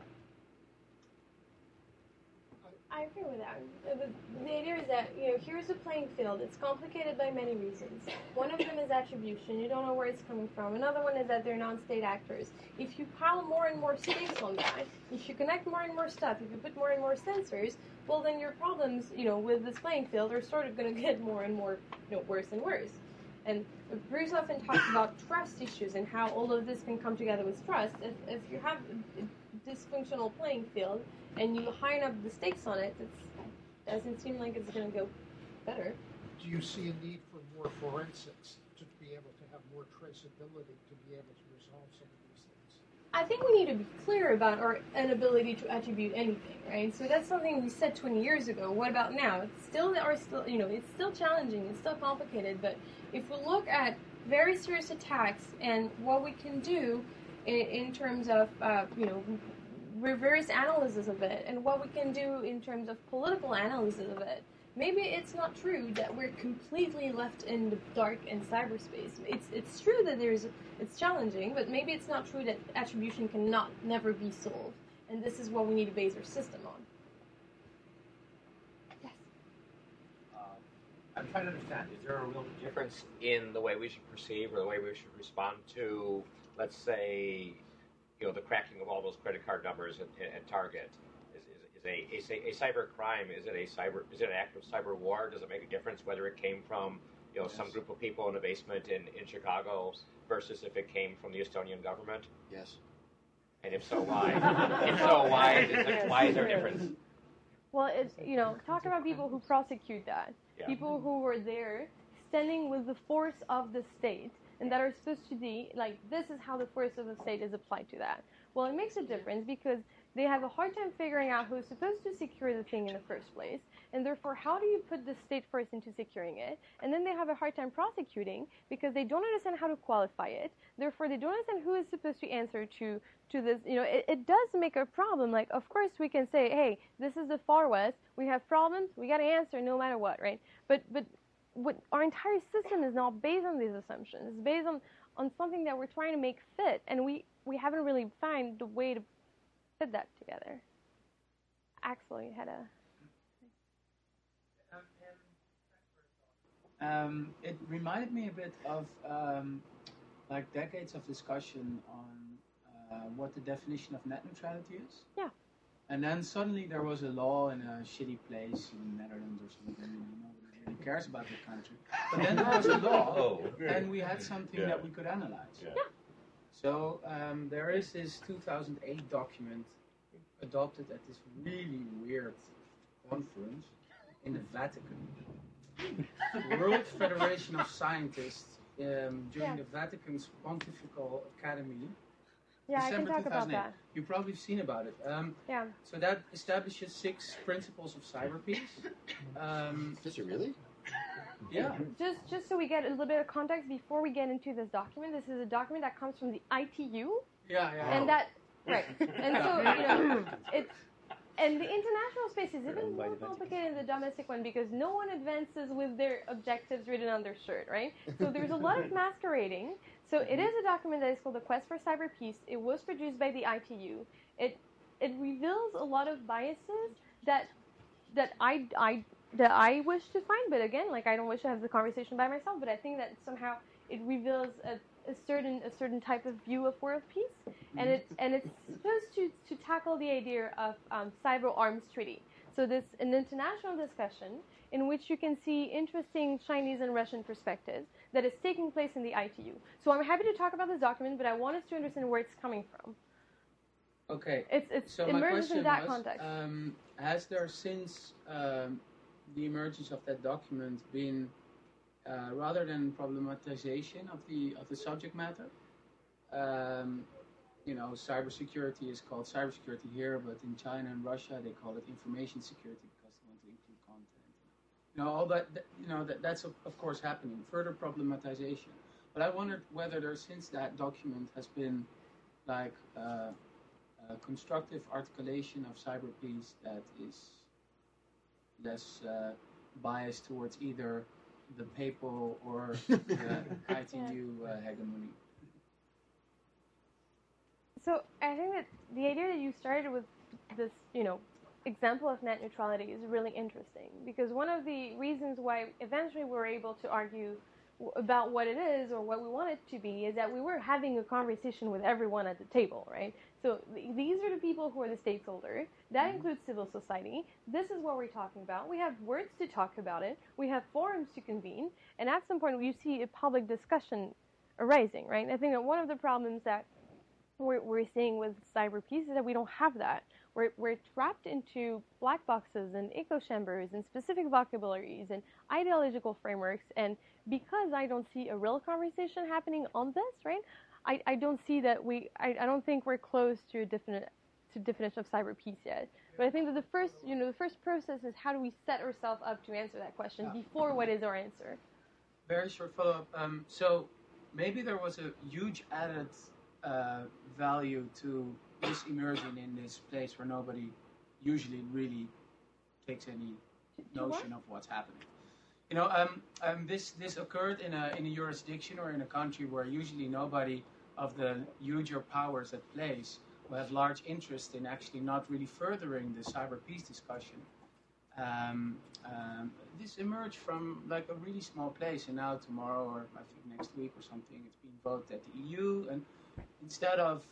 I agree with that. The, idea is that, you know, here's a playing field. It's complicated by many reasons. One of them is attribution. You don't know where it's coming from. Another one is that they're non-state actors. If you pile more and more stakes on that, if you connect more and more stuff, if you put more and more sensors, well, then your problems, you know, with this playing field are sort of going to get more and more, you know, worse and worse. And Bruce often talks about trust issues and how all of this can come together with trust. If, if you have a dysfunctional playing field and you high up the stakes on it, it doesn't seem like it's going to go better. Do you see a need for more forensics to be able to have more traceability to be able to resolve some? I think we need to be clear about our inability to attribute anything, right? So that's something we said 20 years ago. What about now? It's still, are still, you know, it's still challenging. It's still complicated. But if we look at very serious attacks and what we can do in, in terms of, uh, you know, reverse analysis of it, and what we can do in terms of political analysis of it, maybe it's not true that we're completely left in the dark in cyberspace. It's it's true that there's it's challenging, but maybe it's not true that attribution cannot never be solved. And this is what we need to base our system on. Yes. Uh, I'm trying to understand. Is there a real difference in the way we should perceive or the way we should respond to, let's say, you know, the cracking of all those credit card numbers at, at Target? Is a, a, a cyber crime? Is it a cyber? Is it an act of cyber war? Does it make a difference whether it came from you know yes. some group of people in a basement in, in Chicago versus if it came from the Estonian government? Yes. And if so, why? if so, why? Is, why is there a difference? Well, it's you know, talk about people who prosecute that. Yeah. People who were there, standing with the force of the state, and that are supposed to be like this is how the force of the state is applied to that. Well, it makes a difference because they have a hard time figuring out who's supposed to secure the thing in the first place, and therefore, how do you put the state first into securing it? And then they have a hard time prosecuting because they don't understand how to qualify it. Therefore, they don't understand who is supposed to answer to to this. You know, it, it does make a problem. Like, of course, we can say, hey, this is the far west. We have problems. We got to answer no matter what, right? But but what our entire system is not based on these assumptions. It's based on on something that we're trying to make fit, and we we haven't really found the way to put that together. Axel, you had a. Um, it reminded me a bit of um, like decades of discussion on uh, what the definition of net neutrality is. Yeah. And then suddenly there was a law in a shitty place in the Netherlands or something, and nobody really cares about the country. But then there was a law, oh. and we had something yeah. that we could analyze. Yeah. So um, there is this 2008 document adopted at this really weird conference in the Vatican. World Federation of Scientists um, during yeah. the Vatican's Pontifical Academy. Yeah, December I can talk about that. You've probably seen about it. Um, yeah. So that establishes six principles of cyber peace. Um, Does it really? Yeah. Just just so we get a little bit of context before we get into this document, this is a document that comes from the ITU. Yeah, yeah. And that right. And so you know it's and the international space is even more complicated than the domestic one because no one advances with their objectives written on their shirt, right? So there's a lot of masquerading. So it is a document that is called the Quest for Cyber Peace. It was produced by the ITU. It it reveals a lot of biases that that I I that I wish to find, but again, like I don't wish to have the conversation by myself. But I think that somehow it reveals a, a certain a certain type of view of world peace, and it and it's supposed to to tackle the idea of um, cyber arms treaty. So this an international discussion in which you can see interesting Chinese and Russian perspectives that is taking place in the ITU. So I'm happy to talk about this document, but I want us to understand where it's coming from. Okay. It's it's so emerges in that was, context. Um, has there since um, the emergence of that document been uh, rather than problematization of the of the subject matter. Um, you know, cybersecurity is called cybersecurity here, but in China and Russia they call it information security because they want to include content. You know, all that, you know that that's of, of course happening. Further problematization, but I wondered whether there since that document has been like uh, a constructive articulation of cyber peace that is less uh, biased towards either the papal or the ITU uh, hegemony. So I think that the idea that you started with this, you know, example of net neutrality is really interesting because one of the reasons why eventually we're able to argue about what it is or what we want it to be is that we were having a conversation with everyone at the table, right? So th- these are the people who are the stakeholder. That Mm-hmm. includes civil society. This is what we're talking about. We have words to talk about it. We have forums to convene, and at some point you see a public discussion arising, right? I think that one of the problems that we're, we're seeing with cyber peace is that we don't have that. We're, we're trapped into black boxes and echo chambers and specific vocabularies and ideological frameworks. And because I don't see a real conversation happening on this, right? I, I don't see that we. I, I don't think we're close to a definite to definition of cyber peace yet. But I think that the first, you know, the first process is how do we set ourselves up to answer that question before what is our answer. Very short follow up. Um, so maybe there was a huge added uh, value to this immersion in this place where nobody usually really takes any notion of what's happening. You know, um, um, this this occurred in a in a jurisdiction or in a country where usually nobody of the huger powers at place who have large interest in actually not really furthering the cyber peace discussion. Um, um, this emerged from like a really small place, and now tomorrow or I think next week or something, it's being voted at the EU, and instead of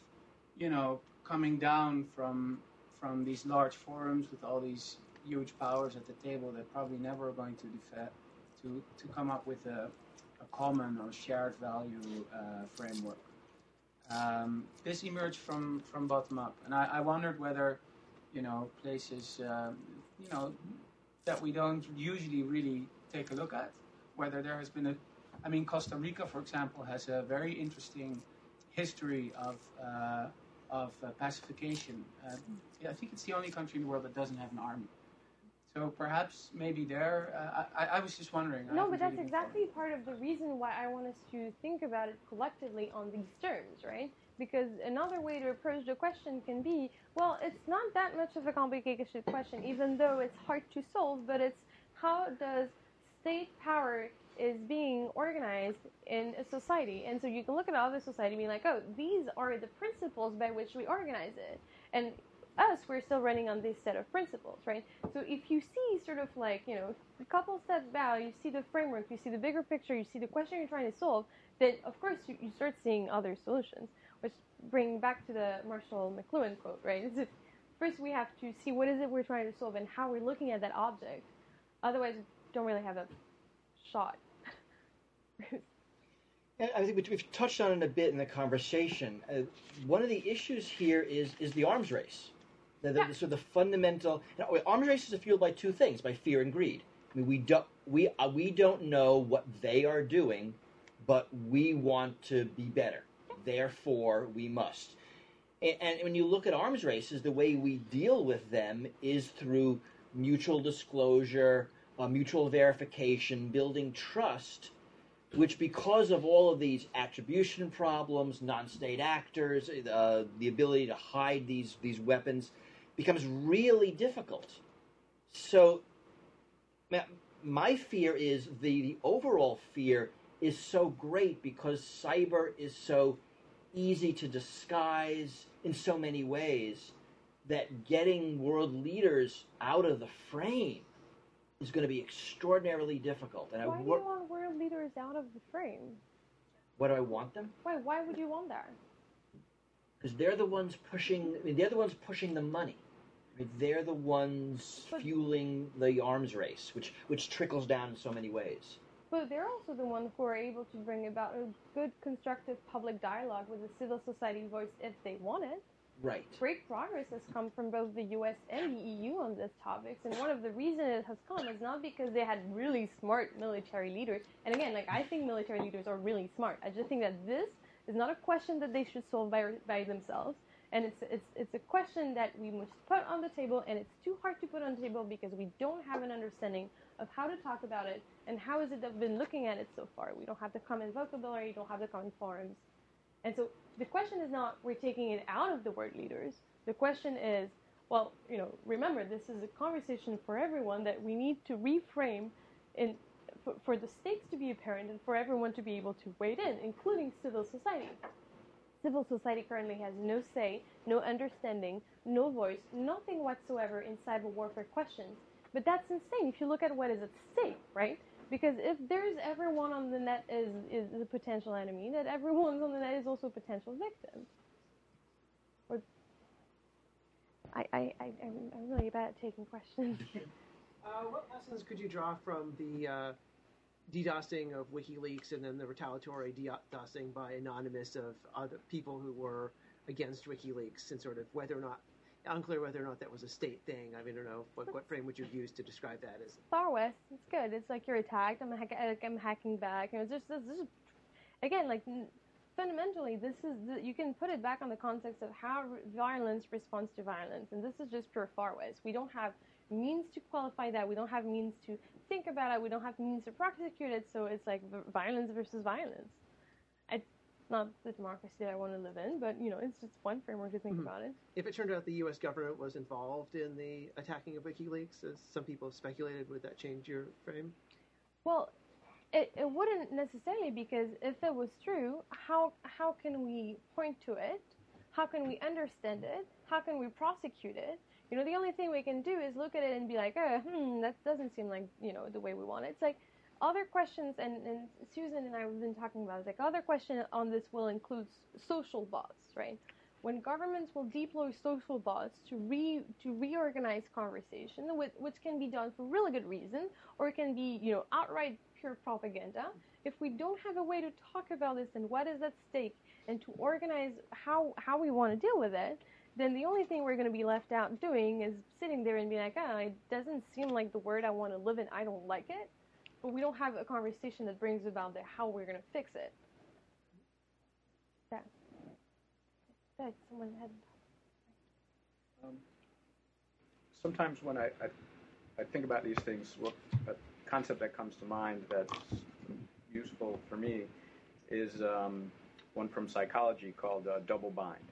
you know coming down from from these large forums with all these huge powers at the table that probably never are going to defa- to to come up with a, a common or shared value uh, framework. Um, this emerged from from bottom up, and I, I wondered whether you know places um, you know that we don't usually really take a look at whether there has been a I mean Costa Rica for example has a very interesting history of uh, of uh, pacification. Uh, I think it's the only country in the world that doesn't have an army. So perhaps maybe there. Uh, I, I was just wondering. No, but that's exactly part of the reason why I want us to think about it collectively on these terms, right? Because another way to approach the question can be, well, it's not that much of a complicated question, even though it's hard to solve, but it's how does state power is being organized in a society. And so you can look at other society and be like, oh, these are the principles by which we organize it. And us, we're still running on this set of principles, right? So if you see sort of like, you know, a couple steps back, you see the framework, you see the bigger picture, you see the question you're trying to solve, then of course you, you start seeing other solutions. Which bring back to the Marshall McLuhan quote, right? First we have to see what is it we're trying to solve and how we're looking at that object. Otherwise, we don't really have a shot. I think we- we've touched on it a bit in the conversation. Uh, one of the issues here is is the arms race. The, the, Yeah. the sort of the fundamental know, arms races are fueled by two things: by fear and greed. I mean, we don't we uh, we don't know what they are doing, but we want to be better. Therefore, we must. And, and when you look at arms races, the way we deal with them is through mutual disclosure, uh, mutual verification, building trust which because of all of these attribution problems, non-state actors, uh, the ability to hide these these weapons, becomes really difficult. So, my fear is the, the overall fear is so great because cyber is so easy to disguise in so many ways that getting world leaders out of the frame is going to be extraordinarily difficult. And I Why do wor- you want world leaders out of the frame? what do I want them? Why? Why would you want that? Because they're the ones pushing. I mean, they're the ones pushing the money. They're the ones But- fueling the arms race, which which trickles down in so many ways. But they're also the ones who are able to bring about a good, constructive public dialogue with the civil society voice if they want it. Right. Great progress has come from both the US and the EU on these topics, and one of the reasons it has come is not because they had really smart military leaders. And again, like I think military leaders are really smart. I just think that this is not a question that they should solve by by themselves, and it's it's it's a question that we must put on the table, and it's too hard to put on the table because we don't have an understanding of how to talk about it and how is it that we've been looking at it so far. We don't have the common vocabulary, we don't have the common forums. And so the question is not we're taking it out of the word leaders. The question is, well, you know, remember this is a conversation for everyone that we need to reframe in for, for the stakes to be apparent and for everyone to be able to wade in, including civil society. Civil society currently has no say, no understanding, no voice, nothing whatsoever in cyber warfare questions. But that's insane if you look at what is at stake, right? Because if there's everyone on the net is is a potential enemy, that everyone on the net is also a potential victim. Or I, I, I, I'm, I'm really bad at taking questions. Uh, what lessons could you draw from the uh, DDoSing of WikiLeaks and then the retaliatory DDoSing by Anonymous of other people who were against WikiLeaks and sort of whether or not unclear whether or not that was a state thing. I mean, I don't know what, what frame would you use to describe that as. Far West, it's good. It's like you're attacked. I'm, hack- I'm hacking back. You know, just this, this is, again like fundamentally, this is the, you can put it back on the context of how violence responds to violence, and this is just pure Far West. We don't have means to qualify that. We don't have means to think about it. We don't have the means to prosecute it. So it's like violence versus violence. It's not the democracy that I want to live in, but you know, it's just one framework to think Mhm. about it. If it turned out the U.S. government was involved in the attacking of WikiLeaks, as some people have speculated, would that change your frame? Well, it, it wouldn't necessarily because if it was true, how how can we point to it? How can we understand it? How can we prosecute it? You know, the only thing we can do is look at it and be like, oh, hmm, that doesn't seem like you know the way we want it. It's like other questions, and, and Susan and I have been talking about. It's like other question on this will include social bots, right? When governments will deploy social bots to re to reorganize conversation, which, which can be done for really good reason, or it can be you know outright pure propaganda. If we don't have a way to talk about this and what is at stake, and to organize how how we want to deal with it, then the only thing we're going to be left out doing is sitting there and being like, ah, it doesn't seem like the word I want to live in. I don't like it. But we don't have a conversation that brings about the how we're going to fix it. Yeah. Someone had. Um, sometimes when I, I, I think about these things, what a concept that comes to mind that's useful for me is um, one from psychology called uh, double bind.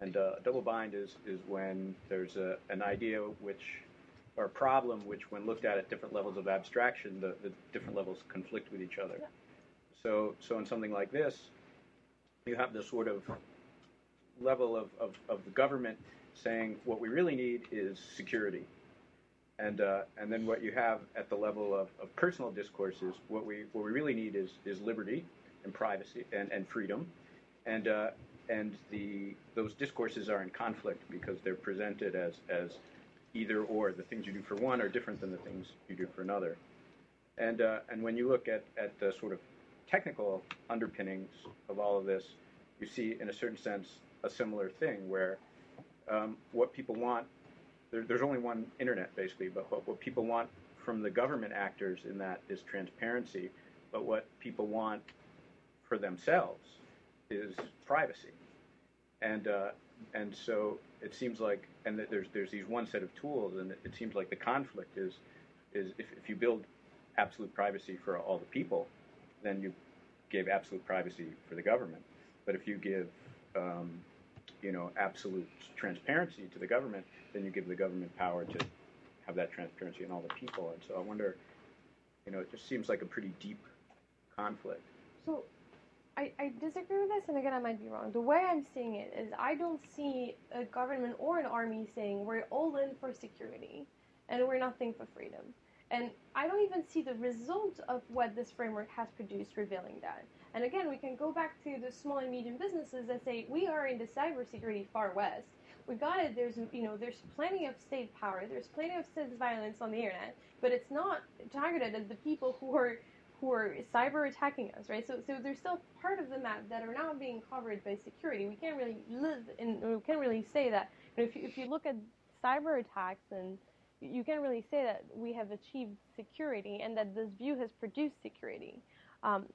And uh, double bind is, is when there's a, an idea which, or a problem which, when looked at at different levels of abstraction, the, the different levels conflict with each other. So, so in something like this, you have this sort of level of, of, of the government saying what we really need is security. And, uh, and then what you have at the level of, of personal discourses, what we, what we really need is, is liberty and privacy and, and freedom. And, uh, and the, those discourses are in conflict because they're presented as, as either or. The things you do for one are different than the things you do for another. And, uh, and when you look at, at the sort of technical underpinnings of all of this, you see, in a certain sense, a similar thing where um, what people want, there, there's only one internet basically, but what, what people want from the government actors in that is transparency, but what people want for themselves is privacy. And, uh, and so it seems like, and there's, there's these one set of tools, and it seems like the conflict is, is if, if you build absolute privacy for all the people, then you give absolute privacy for the government. But if you give, um, you know, absolute transparency to the government, then you give the government power to have that transparency in all the people. And so I wonder, you know, it just seems like a pretty deep conflict. So, I, I disagree with this, and again, I might be wrong. The way I'm seeing it is I don't see a government or an army saying we're all in for security and we're nothing for freedom. And I don't even see the result of what this framework has produced revealing that. And again, we can go back to the small and medium businesses that say we are in the cybersecurity far west. We got it. There's you know there's plenty of state power. There's plenty of state violence on the internet, but it's not targeted at the people who are who are cyber attacking us, right? So so there's still part of the map that are not being covered by security. We can't really live in. We can't really say that. If you if you look at cyber attacks and you can't really say that we have achieved security and that this view has produced security. Um,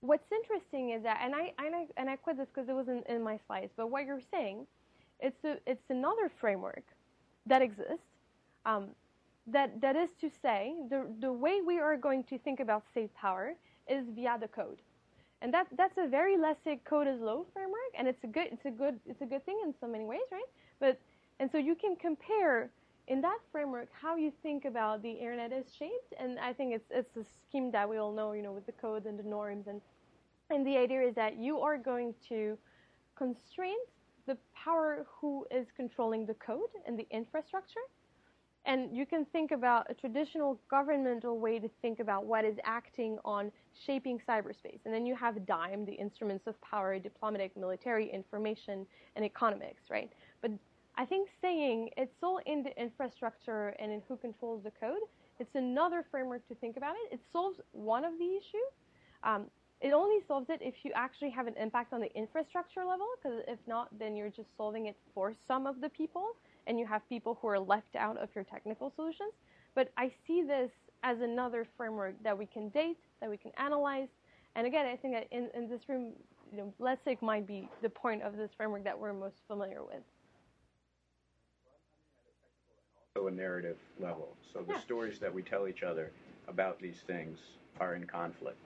what's interesting is that, and I and I, and I quit this because it wasn't in my slides, but what you're saying, it's a, it's another framework that exists. Um, that that is to say, the the way we are going to think about state power is via the code, and that that's a very Lessig code is law framework, and it's a good it's a good it's a good thing in so many ways, right? But and so you can compare in that framework how you think about the internet is shaped, and I think it's it's a scheme that we all know, you know, with the codes and the norms, and and the idea is that you are going to constrain the power who is controlling the code and the infrastructure. And you can think about a traditional governmental way to think about what is acting on shaping cyberspace. And then you have DIME, the instruments of power, diplomatic, military, information, and economics, right? But I think saying it's all in the infrastructure and in who controls the code, it's another framework to think about it. It solves one of the issues. Um, it only solves it if you actually have an impact on the infrastructure level, because if not, then you're just solving it for some of the people, and you have people who are left out of your technical solutions. But I see this as another framework that we can date, that we can analyze. And again, I think that in, in this room, you know, Lessig might be the point of this framework that we're most familiar with. Also a narrative level. So the Yeah. stories that we tell each other about these things are in conflict,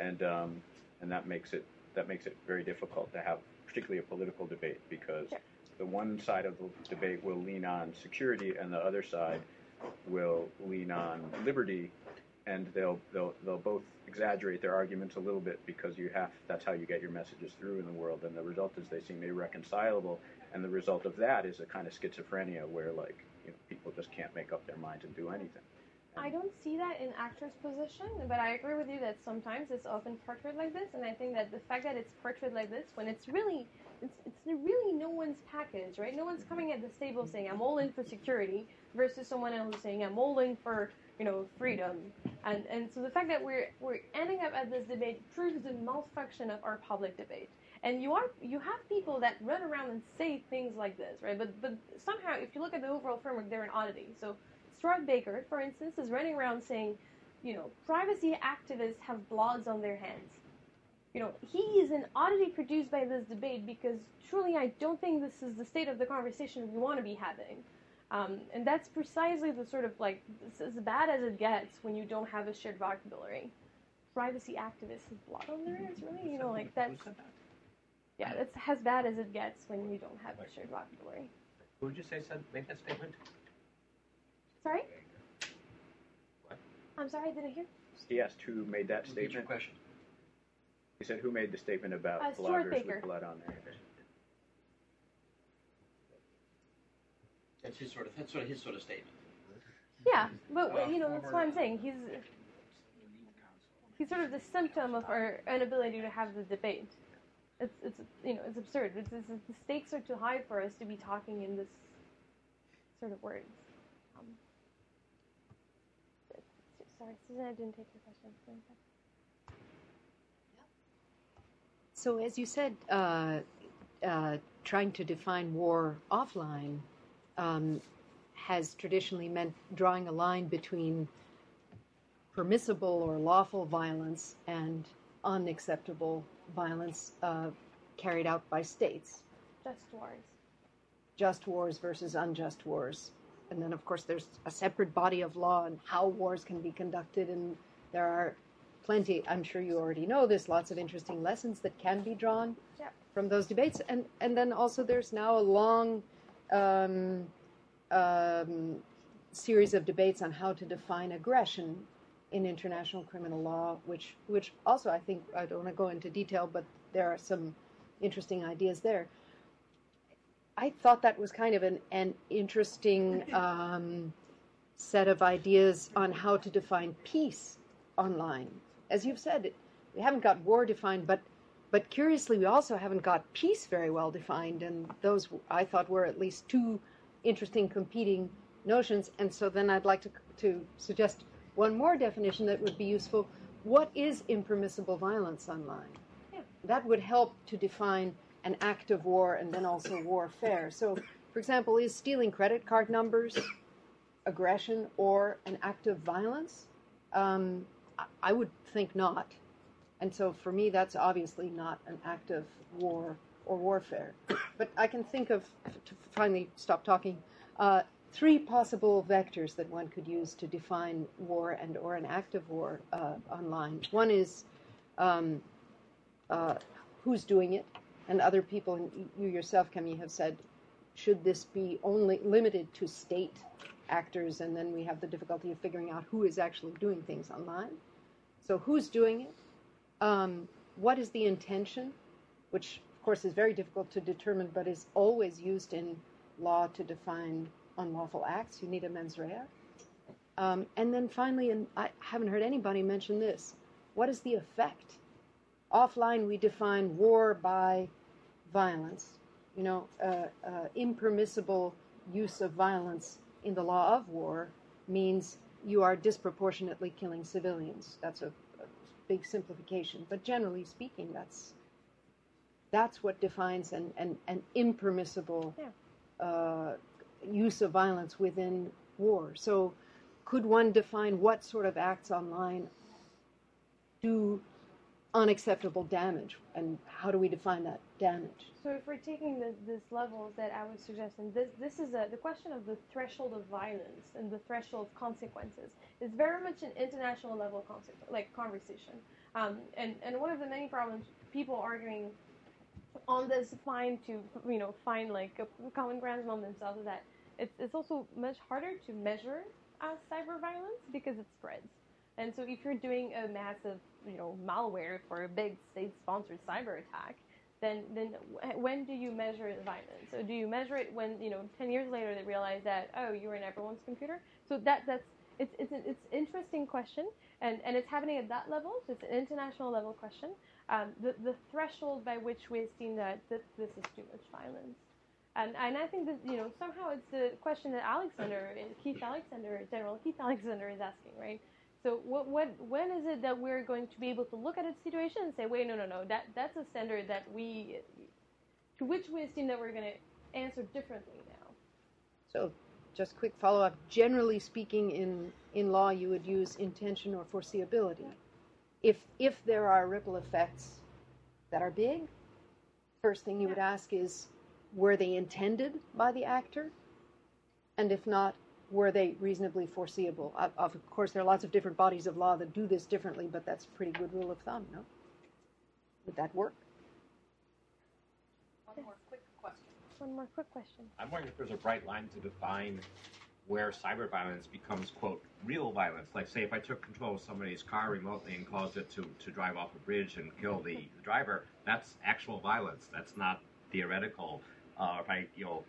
and um, and that makes it that makes it very difficult to have, particularly a political debate, because Sure. the one side of the debate will lean on security, and the other side will lean on liberty, and they'll they'll they'll both exaggerate their arguments a little bit because you have that's how you get your messages through in the world, and the result is they seem irreconcilable, and the result of that is a kind of schizophrenia where like you know people just can't make up their minds and do anything. I don't see that in actors' position, but I agree with you that sometimes it's often portrayed like this, and I think that the fact that it's portrayed like this, when it's really, it's, it's really no one's package, right? No one's coming at the table saying I'm all in for security, versus someone else saying I'm all in for you know freedom, and and so the fact that we're we're ending up at this debate proves the malfunction of our public debate. And you are you have people that run around and say things like this, right? But but somehow, if you look at the overall framework, they're an oddity. So Stewart Baker, for instance, is running around saying, you know, privacy activists have blogs on their hands. You know, he is an oddity produced by this debate because truly I don't think this is the state of the conversation we want to be having. Um, and that's precisely the sort of like, it's as bad as it gets when you don't have a shared vocabulary. Privacy activists have blog on their hands, really? You know, like that's, yeah, that's as bad as it gets when you don't have a shared vocabulary. Who would you say said made that statement? Sorry? What? I'm sorry, I didn't hear. He asked who made that Repeat your statement. question. He said who made the statement about Uh, Stewart bloggers Baker. with blood on their hands. That's his sort of that's sort of his sort of statement. Yeah, but you know that's what I'm saying. He's he's sort of the symptom of our inability to have the debate. It's it's you know it's absurd. It's, it's, the stakes are too high for us to be talking in this sort of words. Um, sorry, Susan, I didn't take your question. So, as you said, uh, uh, trying to define war offline um, has traditionally meant drawing a line between permissible or lawful violence and unacceptable violence uh, carried out by states. Just wars. Just wars versus unjust wars. And then, of course, there's a separate body of law on how wars can be conducted, and there are plenty, I'm sure you already know this, lots of interesting lessons that can be drawn from those debates. And, and then also there's now a long um, um, series of debates on how to define aggression in international criminal law, which, which also I think, I don't want to go into detail, but there are some interesting ideas there. I thought that was kind of an, an interesting um, set of ideas on how to define peace online. As you've said, we haven't got war defined, but but curiously, we also haven't got peace very well defined, and those I thought were at least two interesting competing notions. And so then I'd like to to suggest one more definition that would be useful. What is impermissible violence online? Yeah. That would help to define an act of war and then also warfare. So, for example, is stealing credit card numbers aggression or an act of violence? Um, I- would think not. And so for me, that's obviously not an act of war or warfare. But I can think of, to finally stop talking, uh, three possible vectors that one could use to define war and or an act of war uh, online. One is um, uh, who's doing it, and other people, and you yourself, Camille, have said, should this be only limited to state actors, and then we have the difficulty of figuring out who is actually doing things online. So who's doing it? Um, what is the intention? Which, of course, is very difficult to determine, but is always used in law to define unlawful acts. You need a mens rea. Um, and then finally, and I haven't heard anybody mention this, what is the effect? Offline, we define war by violence. You know, uh, uh, impermissible use of violence in the law of war means you are disproportionately killing civilians. That's a, a big simplification, but generally speaking, that's that's what defines an, an, an impermissible Yeah. uh, use of violence within war. So, could one define what sort of acts online do unacceptable damage, and how do we define that damage? So if we're taking the, this levels that I would suggest, and this this is a, the question of the threshold of violence and the threshold of consequences is very much an international level concept, like conversation. Um, and and one of the many problems people arguing on this find to you know find like a common ground among themselves is that it's it's also much harder to measure uh, cyber violence because it spreads. And so if you're doing a massive you know malware for a big state-sponsored cyber attack, then then when do you measure the violence? So do you measure it when you know ten years later they realize that oh you were in everyone's computer? So that that's it's it's an it's interesting question and and it's happening at that level. So it's an international level question. Um, the the threshold by which we esteem that this, this is too much violence. And, and I think that you know somehow it's the question that Alexander, Keith Alexander, General Keith Alexander is asking, right? So what, what, when is it that we're going to be able to look at a situation and say, wait, no, no, no, that, that's a standard that we, to which we assume that we're going to answer differently now. So, just quick follow up. Generally speaking, in, in law, you would use intention or foreseeability. If, if there are ripple effects that are big, first thing you would ask is were they intended by the actor? And if not, were they reasonably foreseeable? Of, of course, there are lots of different bodies of law that do this differently, but that's a pretty good rule of thumb, no? Would that work? One more quick question. One more quick question. I'm wondering if there's a bright line to define where cyber violence becomes, quote, real violence. Like, say, if I took control of somebody's car remotely and caused it to, to drive off a bridge and kill the, the driver, that's actual violence. That's not theoretical. Uh, if I, you know,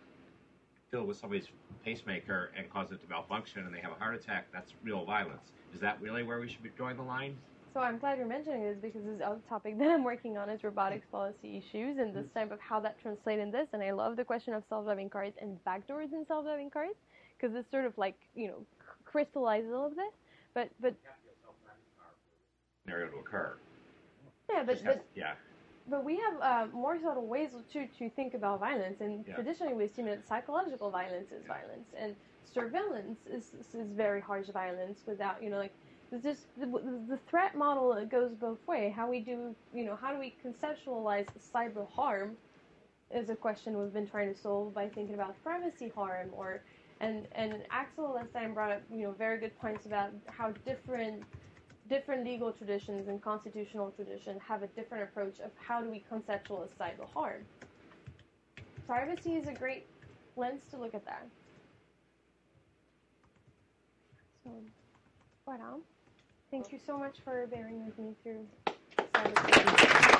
fiddle with somebody's pacemaker and cause it to malfunction and they have a heart attack, that's real violence. Is that really where we should be drawing the line? So I'm glad you're mentioning this because this other topic that I'm working on is robotics policy issues and this type of how that translates in this. And I love the question of self-driving cars and backdoors in self-driving cars because it's sort of like you know crystallizes all of this. But but Scenario to occur. yeah, but, Just but yeah. But we have uh, more subtle ways to, to think about violence, and Yeah. traditionally we've assume that psychological violence is violence, and surveillance is, is, very harsh violence without, you know, like, just the, the threat model it goes both way. How we do, you know, how do we conceptualize cyber harm is a question we've been trying to solve by thinking about privacy harm, or, and, and Axel last time brought up, you know, very good points about how different different legal traditions and constitutional tradition have a different approach of how do we conceptualize cyber harm. Privacy is a great lens to look at that. So, voilà. Thank you so much for bearing with me through cyber.